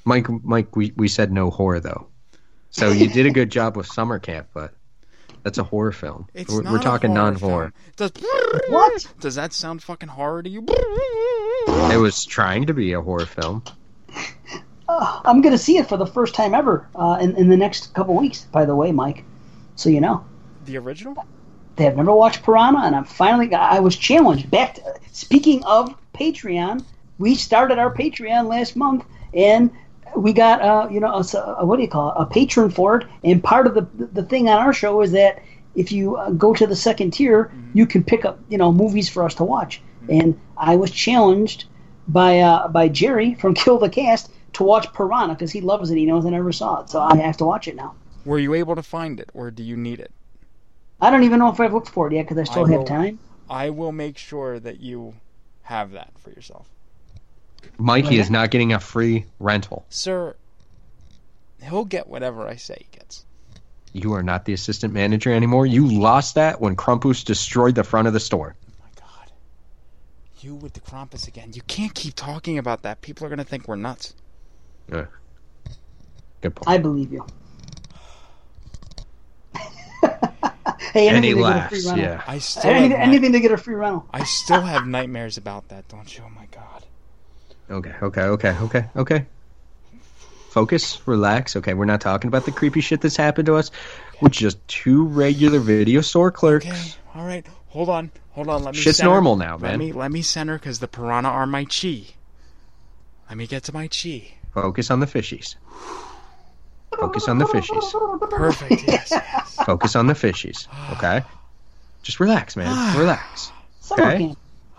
Mike, Mike, we, we said no horror though, so you did a good job with summer camp, but that's a horror film. It's we're, not we're a talking horror non-horror. film. Does What? Does that sound fucking horror to you? It was trying to be a horror film. Uh, I'm gonna see it for the first time ever uh, in in the next couple weeks. By the way, Mike, so you know. The original? They have never watched Piranha, and I'm finally. I was challenged. Back. To, speaking of Patreon, we started our Patreon last month, and we got uh, you know, a, a- what do you call it? A patron for it. And part of the the thing on our show is that if you uh, go to the second tier, you can pick up you know movies for us to watch. And I was challenged by uh, by Jerry from Kill the Cast to watch Piranha because he loves it. He knows I never saw it, so I have to watch it now. Were you able to find it, or do you need it? I don't even know if I've looked for it yet because I still I have will- time. I will make sure that you have that for yourself. Mikey is not getting a free rental. Sir, he'll get whatever I say he gets. You are not the assistant manager anymore. You lost that when Krampus destroyed the front of the store. Oh My God. You with the Krampus again. You can't keep talking about that. People are going to think we're nuts. Uh, good point. I believe you. Hey, and he anything to get a free rental. Yeah. I still have Anything, night- anything to get a free rental. I still have nightmares about that, don't you? Oh my God. Okay. Okay. Okay. Okay. Okay. Focus. Relax. Okay. We're not talking about the creepy shit that's happened to us. We're just two regular video store clerks. Okay. All right. Hold on. Hold on. Let me. Shit's center. normal now, Let man. me let me center because the piranha are my chi. Let me get to my chi. Focus on the fishies. Focus on the fishies. Perfect. Yes. yes. Focus on the fishies. Okay. Just relax, man. Relax. Okay.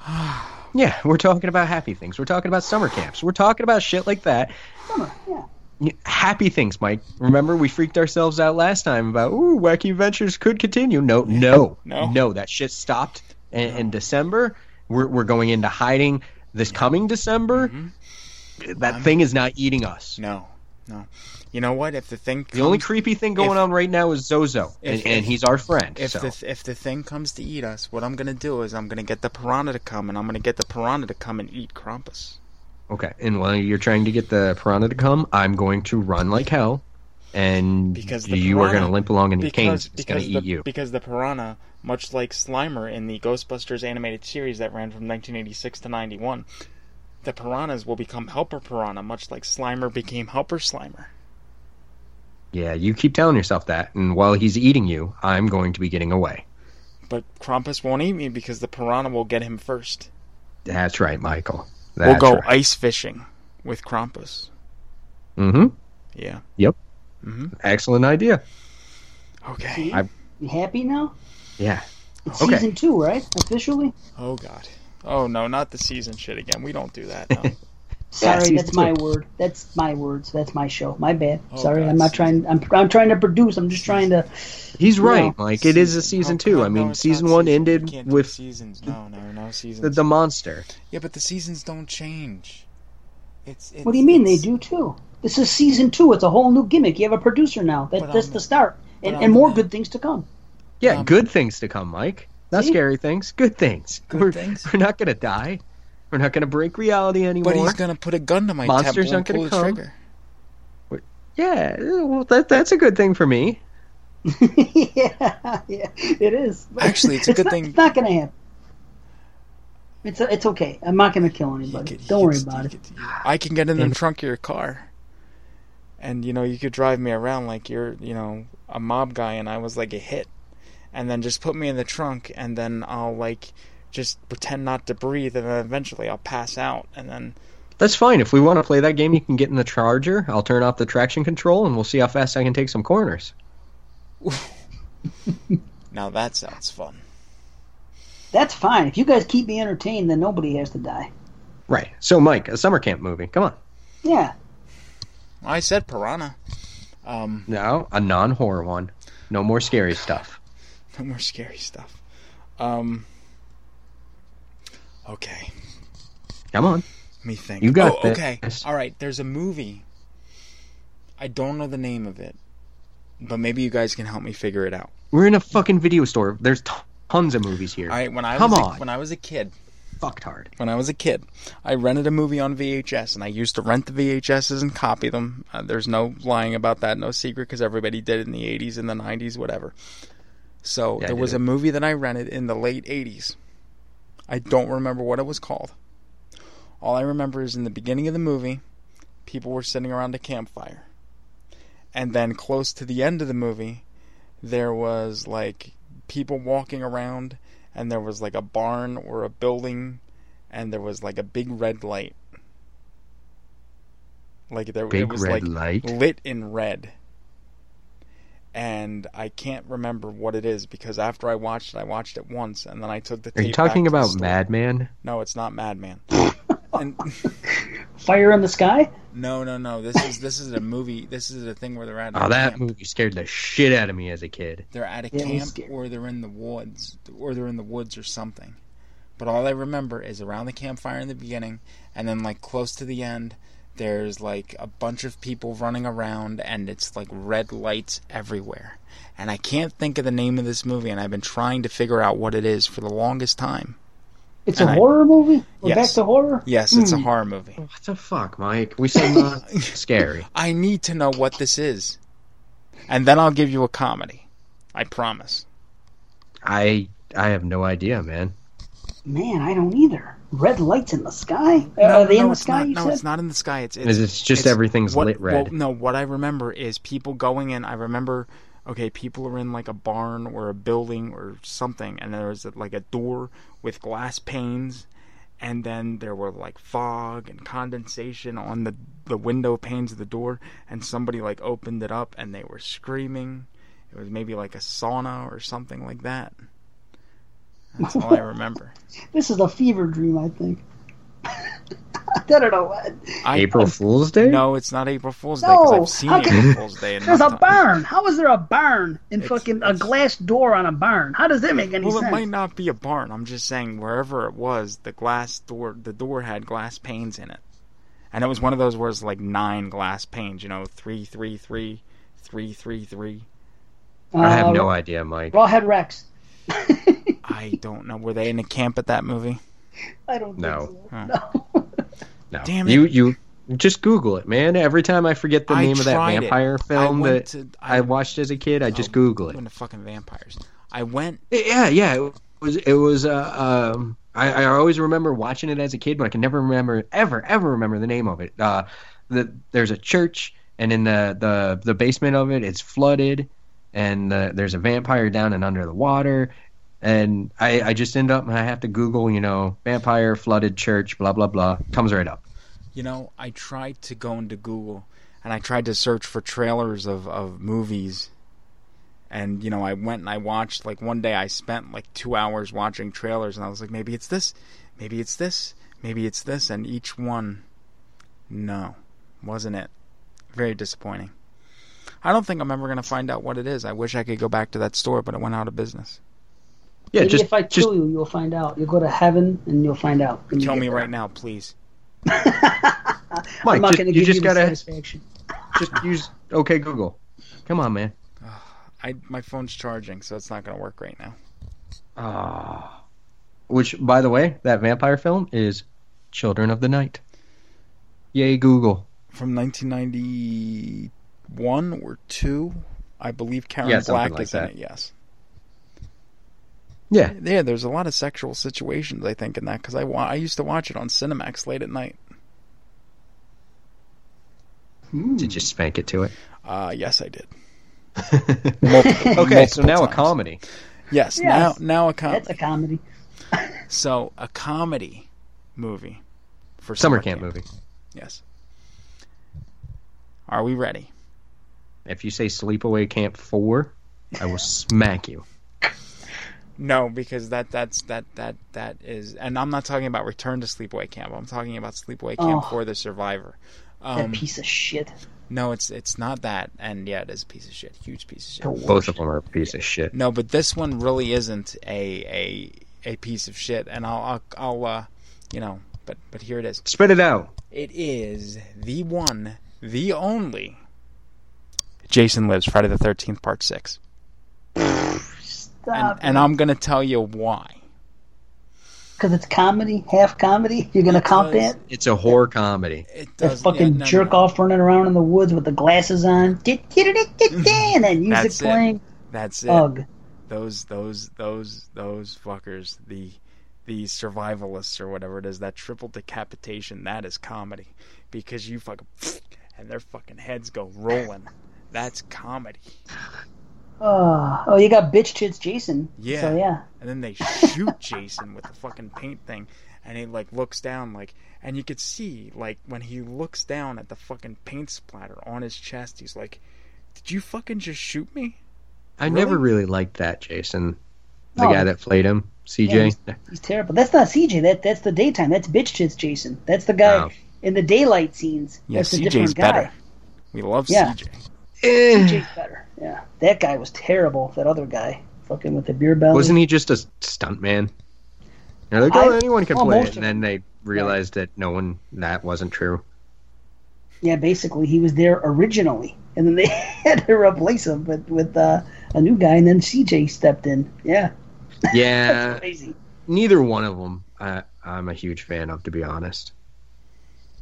Yeah, we're talking about happy things. We're talking about summer camps. We're talking about shit like that. Summer, yeah. Happy things, Mike. Remember we freaked ourselves out last time about ooh, wacky adventures could continue. No, no, No. no. That shit stopped in, in December. We're we're going into hiding this coming December. Mm-hmm. That thing is not eating us. No. No. You know what? If the thing The only comes- creepy thing going if- on right now is Zozo, and, if- and he's our friend. if so. the if the thing comes to eat us, what I'm gonna do is I'm gonna get the piranha to come, and I'm gonna get the piranha to come and eat Krampus. Okay, and while you're trying to get the piranha to come, I'm going to run like hell, and Because the you are going to limp along in your Because canes. It's going to the eat you. because the piranha, much like Slimer in the Ghostbusters animated series that ran from 1986 to 91, the piranhas will become Helper Piranha, much like Slimer became Helper Slimer. Yeah, you keep telling yourself that, and while he's eating you, I'm going to be getting away. But Krampus won't eat me because the piranha will get him first. That's right, Michael. we'll go right. ice fishing with Krampus. Mm-hmm. Yeah. Yep. Mm-hmm. Excellent idea. Okay. I- You happy now? Yeah. It's Okay. season two, right? Officially? Oh God. Oh no, not the season shit again. We don't do that. No. Sorry, season that's my word. That's my words. That's my show. My bad. Oh, Sorry, God, I'm not trying. I'm, I'm trying to produce. I'm just trying to. He's No. right, Mike. It is a season Oh, two. God, I mean, no, season one season. ended We can't do with seasons. No, no, no the, seasons. the monster. Yeah, but the seasons don't change. It's, it's What do you mean they do too? This is season two. It's a whole new gimmick. You have a producer now. That, that's I'm- the start, and, and more good things to come. Yeah, Um, good things to come, Mike. Not See? scary things. Good things. Good we're, things? We're not gonna die. We're not gonna break reality anymore. But he's gonna put a gun to my Monsters temple and aren't gonna pull the come. trigger. Yeah, well, that that's a good thing for me. yeah, yeah, it is. Actually, it's a good not, thing- It's not going to happen. It's uh, it's okay. I'm not going to kill anybody. could- Don't worry st- about it. could- I can get in the trunk of your car, and you know you could drive me around like you're you know a mob guy, and I was like a hit, and then just put me in the trunk, and then I'll like just pretend not to breathe, and then eventually I'll pass out, and then That's fine. If we want to play that game, you can get in the Charger. I'll turn off the traction control, and we'll see how fast I can take some corners. now that sounds fun. That's fine. If you guys keep me entertained, then nobody has to die. Right. So, Mike, a summer camp movie. Come on. Yeah. I said piranha. Um, No, a non-horror one. No more scary stuff. no more scary stuff. Um. Okay, Come on. let me think. You got oh, okay. this. All right. There's a movie. I don't know the name of it, but maybe you guys can help me figure it out. We're in a fucking video store. There's t- tons of movies here. All right. When I Come was a, on. when I was a kid, Fucked hard. when I was a kid, I rented a movie on VHS, and I used to rent the VHSs and copy them. Uh, there's no lying about that, no secret, because everybody did it in the 80s and the 90s, whatever. So Yeah, there was it. a movie that I rented in the late 80s. I don't remember what it was called. All I remember is in the beginning of the movie, people were sitting around a campfire. And then close to the end of the movie, there was like people walking around and there was like a barn or a building and there was like a big red light. Like there Big it was red like light. lit in red. And I can't remember what it is because after I watched it, I watched it once and then I took the Are you talking back about. Madman? No, it's not Madman. and Fire in the sky. no, no, no. This is this is a movie. This is a thing where they're at. a Oh, that camp. movie scared the shit out of me as a kid. They're at a Yeah, camp or they're in the woods or they're in the woods or something. But all I remember is around the campfire in the beginning and then like close to the end there's like a bunch of people running around and it's like red lights everywhere. And I can't think of the name of this movie and I've been trying to figure out what it is for the longest time. It's And a I- horror movie. We're Yes. back to horror. Yes, it's a Hmm. horror movie. What the fuck, Mike? We said not scary. I need to know what this is. And then I'll give you a comedy. I promise. I I have no idea, man. Man, I don't either. Red lights in the sky. Are they in the sky? Not, you no, said? it's not in the sky. It's, it's it's just it's- everything's what- lit red? Well, no, what I remember is people going in. I remember, okay, people are in like a barn or a building or something, and there was like a door with glass panes, and then there were like fog and condensation on the the window panes of the door, and somebody like opened it up and they were screaming. It was maybe like a sauna or something like that. That's all I remember. This is a fever dream, I think. I don't know what. I, April Fool's Day? No, it's not April Fool's Day because No, I've seen how can- April Fool's Day. There's a enough times. barn. How is there a barn in It's- fucking a glass door on a barn? How does that make any Well, sense? it might not be a barn. I'm just saying wherever it was, the glass door, the door had glass panes in it, and it was one of those where it's like nine glass panes. You know, three, three, three, three, three, three. I have Uh, no idea, Mike. Rawhead Rex. I don't know. Were they in a camp at that movie? I don't know. think so. Huh. No. No. Damn it. You you just Google it, man. Every time I forget the I name of that tried it. vampire film I that to, I watched as a kid, I just Oh, Google it. Into fucking vampires. I went. Yeah, yeah. It was it was uh um I, I always remember watching it as a kid, but I can never remember ever ever remember the name of it. Uh, the there's a church, and in the the the basement of it, it's flooded, and uh, there's a vampire down and under the water. And I, I just end up and I have to Google, you know, vampire flooded church, blah blah blah. Comes right up. You know, I tried to go into Google and I tried to search for trailers of, of movies. And, you know, I went and I watched, like, one day I spent like two hours watching trailers and I was like, maybe it's this, maybe it's this, maybe it's this. And each one, no, wasn't it. Very disappointing. I don't think I'm ever going to find out what it is. I wish I could go back to that store, but it went out of business. Yeah, Maybe just if I just kill you, you'll find out. You'll go to heaven and you'll find out. when you Kill me there. right now, please. Mike, I'm not just- going you just you gotta- satisfaction. Just use OK Google. Come on, man. I my phone's charging, so it's not gonna work right now. Ah. Which, by the way, that vampire film is Children of the Night. Yay, Google. From 1991 or two, I believe Karen Yeah, Black like is in that. it. Yes. Yeah. Yeah, there's a lot of sexual situations I think in that because I wa- I used to watch it on Cinemax late at night. Did you spank it to it? Uh yes, I did. Multiple- okay, so multiple now a times. comedy. Yes, Yes. now now a comedy. That's a comedy. So a comedy movie for Summer camp movie. Yes. Are we ready? If you say Sleepaway Camp 4, I will smack you. No, because that that's that that that is, and I'm not talking about Return to Sleepaway Camp. I'm talking about Sleepaway Camp Oh. for the Survivor. That Um, piece of shit. no, it's it's not that, and yeah, it is a piece of shit, huge piece of shit. Both of them are a piece of shit. No, but this one really isn't a a a piece of shit, and I'll I'll, I'll uh, you know, but but here it is. Spit it out. It is the one, the only. Jason Lives, Friday the Thirteenth, Part Six, and, and I'm gonna tell you why. Because it's comedy, half comedy. You're going to count Because that? It's a horror comedy. It That does fucking yeah, no, jerk no. off running around in the woods with the glasses on. Get, get it, get it, and that music That's it. playing. That's it. Ugh. those those those those fuckers the the survivalists or whatever it is that triple decapitation that is comedy because you fucking and their fucking heads go rolling that's comedy Oh, oh, you got bitch tits Jason. Yeah. So yeah. and then they shoot Jason with the fucking paint thing and he like looks down like and you could see like when he looks down at the fucking paint splatter on his chest he's like did you fucking just shoot me I never really liked that, Jason. The No. guy that played him, Yeah, CJ. he's, he's terrible. That's not CJ. That that's the daytime. That's bitch tits Jason. That's the guy Oh. in the daylight scenes. yeah that's a CJ's different guy. better we love Yeah. CJ Eh. CJ's better. Yeah. That guy was terrible. That other guy, fucking with the beer belly. Wasn't he just a stunt man? They're like, I- oh, anyone can well, play it. And then they realized that no one, that wasn't true. Yeah, basically he was there originally, and then they had to replace him with with uh, a new guy, and then CJ stepped in. Yeah, Yeah, neither one of them I, I'm a huge fan of, to be honest.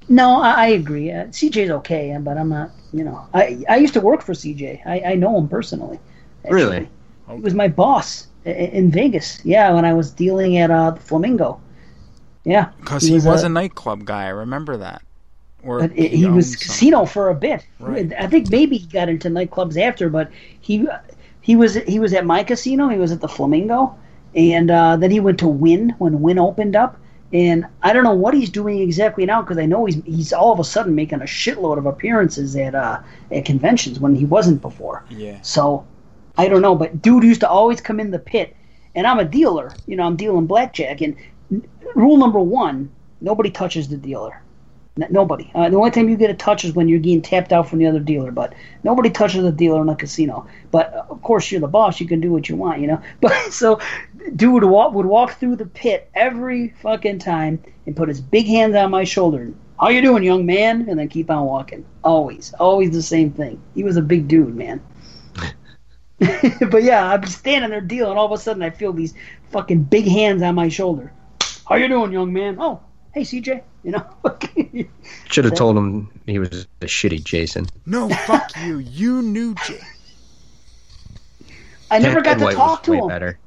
No, I, I agree. Uh, CJ's okay, but I'm not. You know, I I used to work for CJ. I, I know him personally. actually. Really? He was my boss i- i- in Vegas. Yeah, when I was dealing at uh, the Flamingo. Yeah, Because he, was, uh, a nightclub guy. I remember that. Or But it, he was owned some- casino for a bit. Right. I think maybe he got into nightclubs after, but he he was he was at my casino. He was at the Flamingo, and uh, then he went to Wynn when Wynn opened up. And I don't know what he's doing exactly now because I know he's he's all of a sudden making a shitload of appearances at uh, at conventions when he wasn't before. Yeah. So I don't know, but dude used to always come in the pit, and I'm a dealer. You know, I'm dealing blackjack, and n- rule number one: nobody touches the dealer. Nobody. Uh, the only time you get a touch is when you're getting tapped out from the other dealer. But nobody touches the dealer in a casino. But uh, of course, you're the boss. You can do what you want, you know. But so, dude would walk, would walk through the pit every fucking time and put his big hands on my shoulder. How you doing, young man? And then keep on walking. Always, always the same thing. He was a big dude, man. but yeah, I'm standing there dealing, all of a sudden I feel these fucking big hands on my shoulder. How you doing, young man? Oh, hey CJ. You know, Should have told him he was a shitty Jason. No, fuck you. You knew Jay. I never got to White talk to him. better.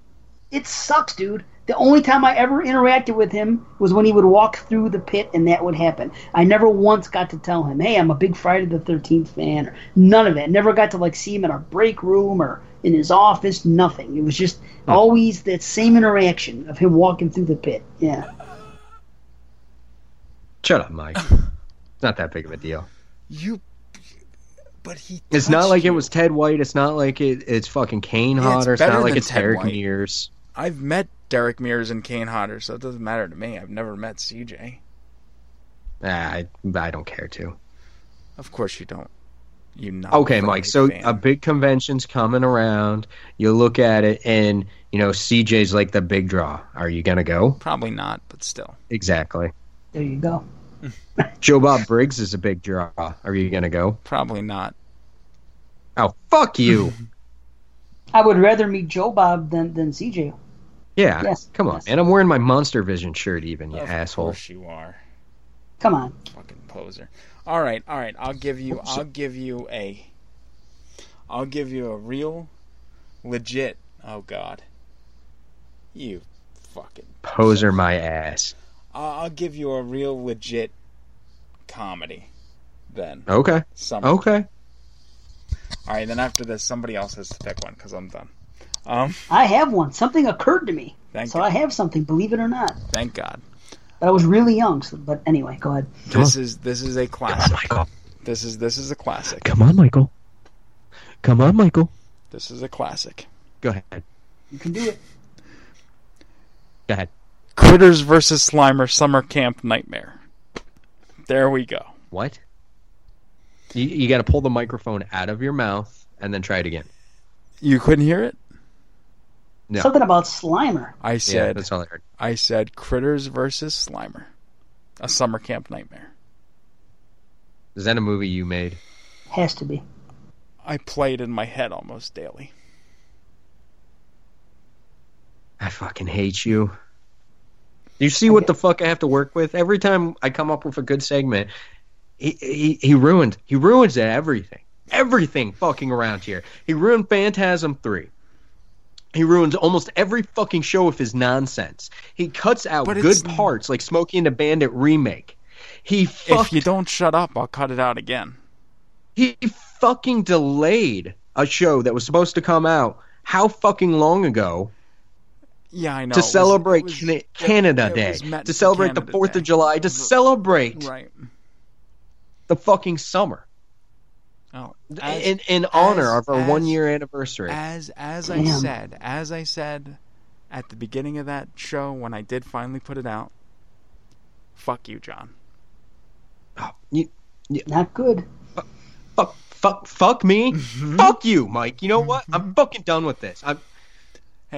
It sucks, dude. The only time I ever interacted with him was when he would walk through the pit, and that would happen. I never once got to tell him, "Hey, I'm a big Friday the Thirteenth fan." Or none of that. Never got to like see him in our break room or in his office. Nothing. It was just hmm. always that same interaction of him walking through the pit. Yeah. Shut up, Mike. it's not that big of a deal. You. But he. It's not touched like it was Ted White. It's not like it, it's fucking Kane Yeah, it's Hodder. It's, better not like it's Ted Derek White. Mears. I've met Derek Mears and Kane Hodder, so it doesn't matter to me. I've never met CJ. Ah, I, I don't care to. Of course you don't. You not. Okay, Mike. So a big convention's coming around. You look at it, and you know CJ's like the big draw. Are you gonna go? probably not, but still. Exactly. There you go. Joe Bob Briggs is a big draw. Are you gonna go? Probably not. Oh, fuck you. I would rather meet Joe Bob than than CJ. Yeah. Yes, Come on, yes. man. I'm wearing my Monster Vision shirt, even you of asshole. course you are. Come on. Fucking poser. All right, all right. I'll give you. I'll give you a. I'll give you a real, legit. Oh God. You, fucking. Poser my ass. I'll, I'll give you a real legit comedy. Then Okay. summer. Okay. All right. Then after this, somebody else has to pick one because I'm done. Um. I have one. Something occurred to me. Thank so God. I have something, believe it or not. Thank God. But I was really young. So, but anyway, go ahead. This is this is a Come on, classic. Michael. This is this is a classic. Come on, Michael. Come on, Michael. This is a classic. Go ahead. You can do it. Go ahead. Critters versus Slimer Summer Camp Nightmare. There we go. What? You, you got to pull the microphone out of your mouth and then try it again. You couldn't hear it? No. Something about Slimer. I Yeah, said that's all I heard. I said Critters versus Slimer. A summer camp nightmare. Is that a movie you made? Has to be. I played in my head almost daily. I fucking hate you. You see what the fuck I have to work with? Every time I come up with a good segment, he he, he ruined he ruins everything. Everything fucking around here. He ruined Phantasm 3. He ruins almost every fucking show with his nonsense. He cuts out But good parts like Smokey and the Bandit remake. He fucked If you don't shut up, I'll cut it out again. he fucking delayed a show that was supposed to come out how fucking long ago Yeah, I know. to It was- celebrate was- Cana- Canada it Day, was to for celebrate the 4th Day. of July, to celebrate Right. the fucking summer Oh, in, in honor as- of our as- one year anniversary. as as I Damn. said, as I said at the beginning of that show when I did finally put it out. Fuck you, John. Oh, You- Not good. fuck, fuck, fuck me. Mm-hmm. Fuck you, Mike. You know what? I'm fucking done with this. I'm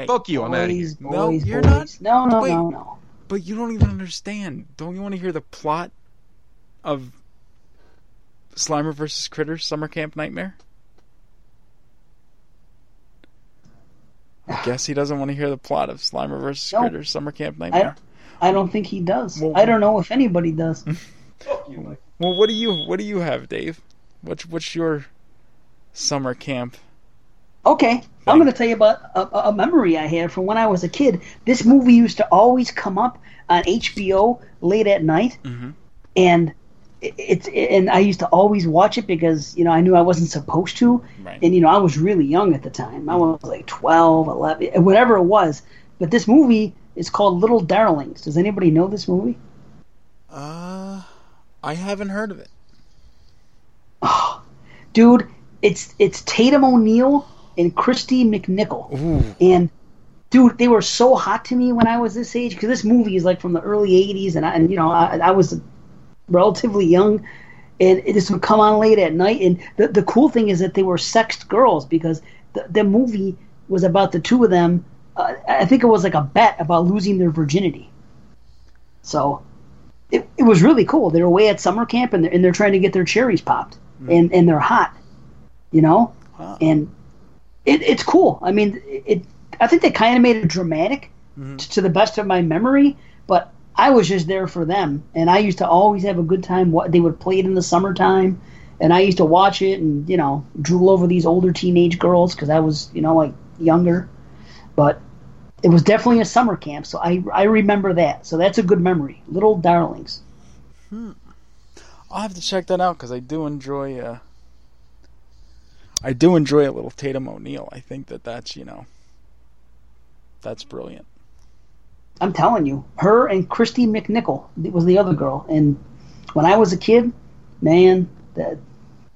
Hey, fuck you. I'm out of here. Boys, No, boys, you're not. No, no, Wait. no, no. but you don't even understand. Don't you want to hear the plot of Slimer versus Critters Summer Camp Nightmare? I guess he doesn't want to hear the plot of Slimer versus No. Critters Summer Camp Nightmare. don't, I don't think he does. Well- I don't know if anybody does. Fuck you, Mike. Well, what do you what do you have, Dave? What's what's your summer camp? Okay, I'm going to tell you about a, a memory I had from when I was a kid. This movie used to always come up on HBO late at night, Mhm. and it- it's and I used to always watch it because you know I knew I wasn't supposed to, Right. and you know I was really young at the time. I was like 12, 11, whatever it was. But this movie is called Little Darlings. Does anybody know this movie? Uh, I haven't heard of it. Oh, dude, it's it's Tatum O'Neal and Kristy McNichol, Ooh, and dude, they were so hot to me when I was this age because this movie is like from the early '80s, and I, and you know I, I was relatively young, and it just would come on late at night. And the the cool thing is that they were sexed girls because the the movie was about the two of them. Uh, I think it was like a bet about losing their virginity. So. It, it was really cool. They're away at summer camp and they're, and they're trying to get their cherries popped, and, and they're hot, you know Wow. and it, it's cool. I mean, it. I think they kind of made it dramatic, t- to the best of my memory. But I was just there for them, and I used to always have a good time. What they would play it in the summertime, and I used to watch it and you know drool over these older teenage girls because I was you know like younger, but it was definitely a summer camp. So I I remember that. So that's a good memory. Little darlings. Hmm. I'll have to check that out because I do enjoy. Uh, I do enjoy a little Tatum O'Neal. I think that that's you know. That's brilliant. I'm telling you, her and Kristy McNichol was the other girl. And when I was a kid, man, that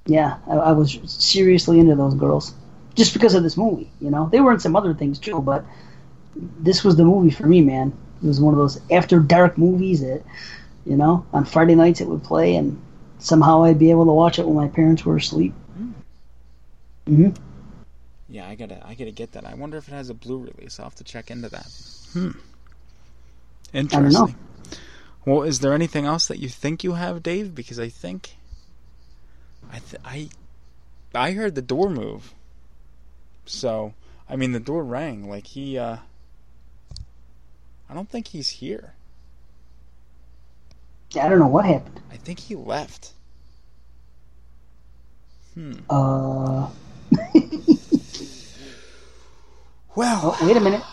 yeah, I, I was seriously into those girls just because of this movie. You know, they were in some other things too, but this was the movie for me, man. It was one of those after dark movies that you know on Friday nights it would play, and somehow I'd be able to watch it when my parents were asleep. Hmm Yeah, I gotta, I gotta get that. I wonder if it has a blue release. I'll have to check into that. Hmm. know. Interesting. Well, is there anything else that you think you have, Dave? Because I think I th- I I heard the door move. So, I mean the door rang like he uh I don't think he's here. I don't know what happened. I think he left. Hmm. Uh, Well, oh, wait a minute.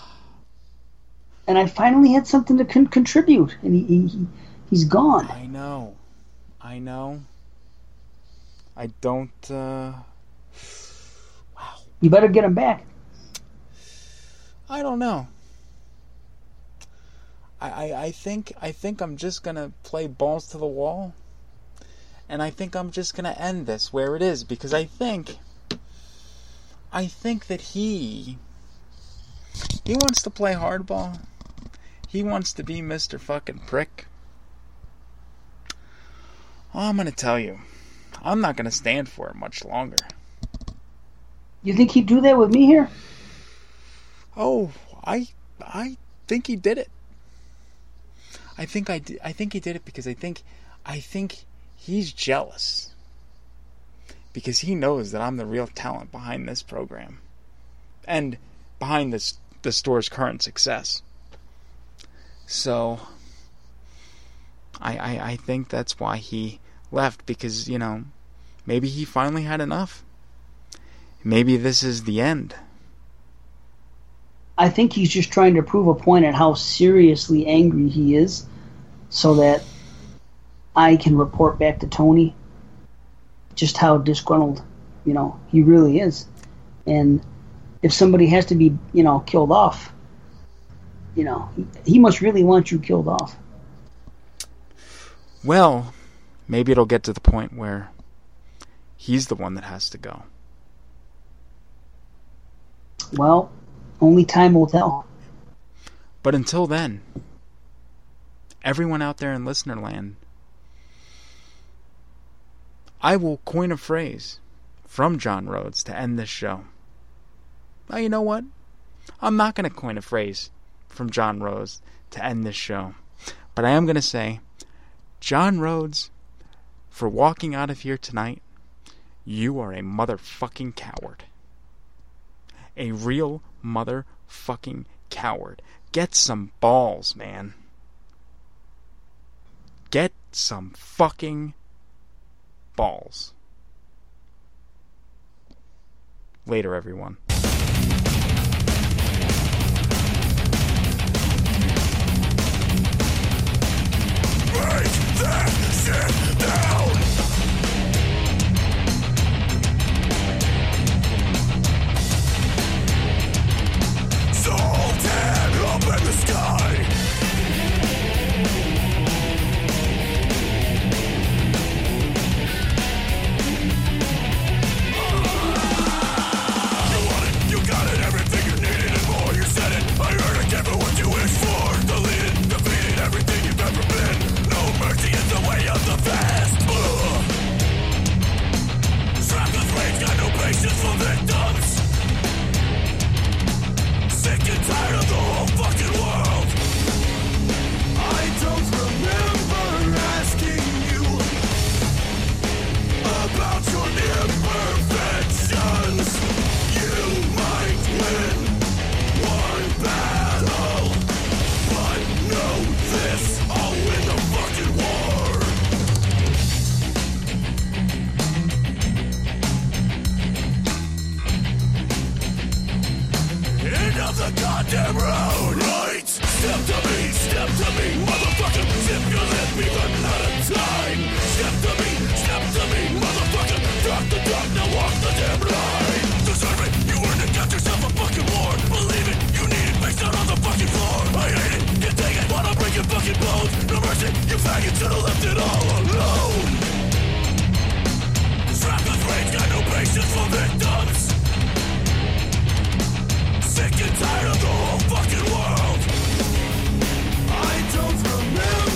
And I finally had something to con- contribute, and he, he, he he's gone. I know. I know. I don't uh Wow. You better get him back. I don't know. I, I, I think I think I'm just gonna play balls to the wall. And I think I'm just gonna end this where it is because I think I think that he he wants to play hardball. He wants to be Mr. fucking prick. Oh, I'm gonna tell you. I'm not gonna stand for it much longer. You think he'd do that with me here? Oh, I I think he did it. I think I di- I think he did it because I think I think he's jealous. Because he knows that I'm the real talent behind this program. And behind this the store's current success. So I, I I think that's why he left because, you know, maybe he finally had enough. Maybe this is the end. I think he's just trying to prove a point at how seriously angry he is, so that I can report back to Tony just how disgruntled, you know, he really is. And if somebody has to be, you know, killed off, you know, he, he must really want you killed off. Well, maybe it'll get to the point where he's the one that has to go. Well, only time will tell. But until then, everyone out there in listener land, I will coin a phrase from John Rhodes to end this show. Now, you know what? I'm not going to coin a phrase from John Rhodes to end this show. But I am going to say, John Rhodes, for walking out of here tonight, you are a motherfucking coward. A real motherfucking coward. Get some balls, man. Get some fucking balls. Later, everyone. You wanna Don't goddamn road Right, step to me, step to me Motherfucker, zip your lip, we've out of time Step to me, step to me Motherfucker, drop the drop, now walk the damn line Deserve it, you earned it, got yourself a fucking war Believe it, you need it, based on the fucking floor I hate it, you take it, wanna break your fucking bones No mercy, you faggot should've left it all alone Strapped rage, got no patience for victims sick and tired of the whole fucking world. I don't remember.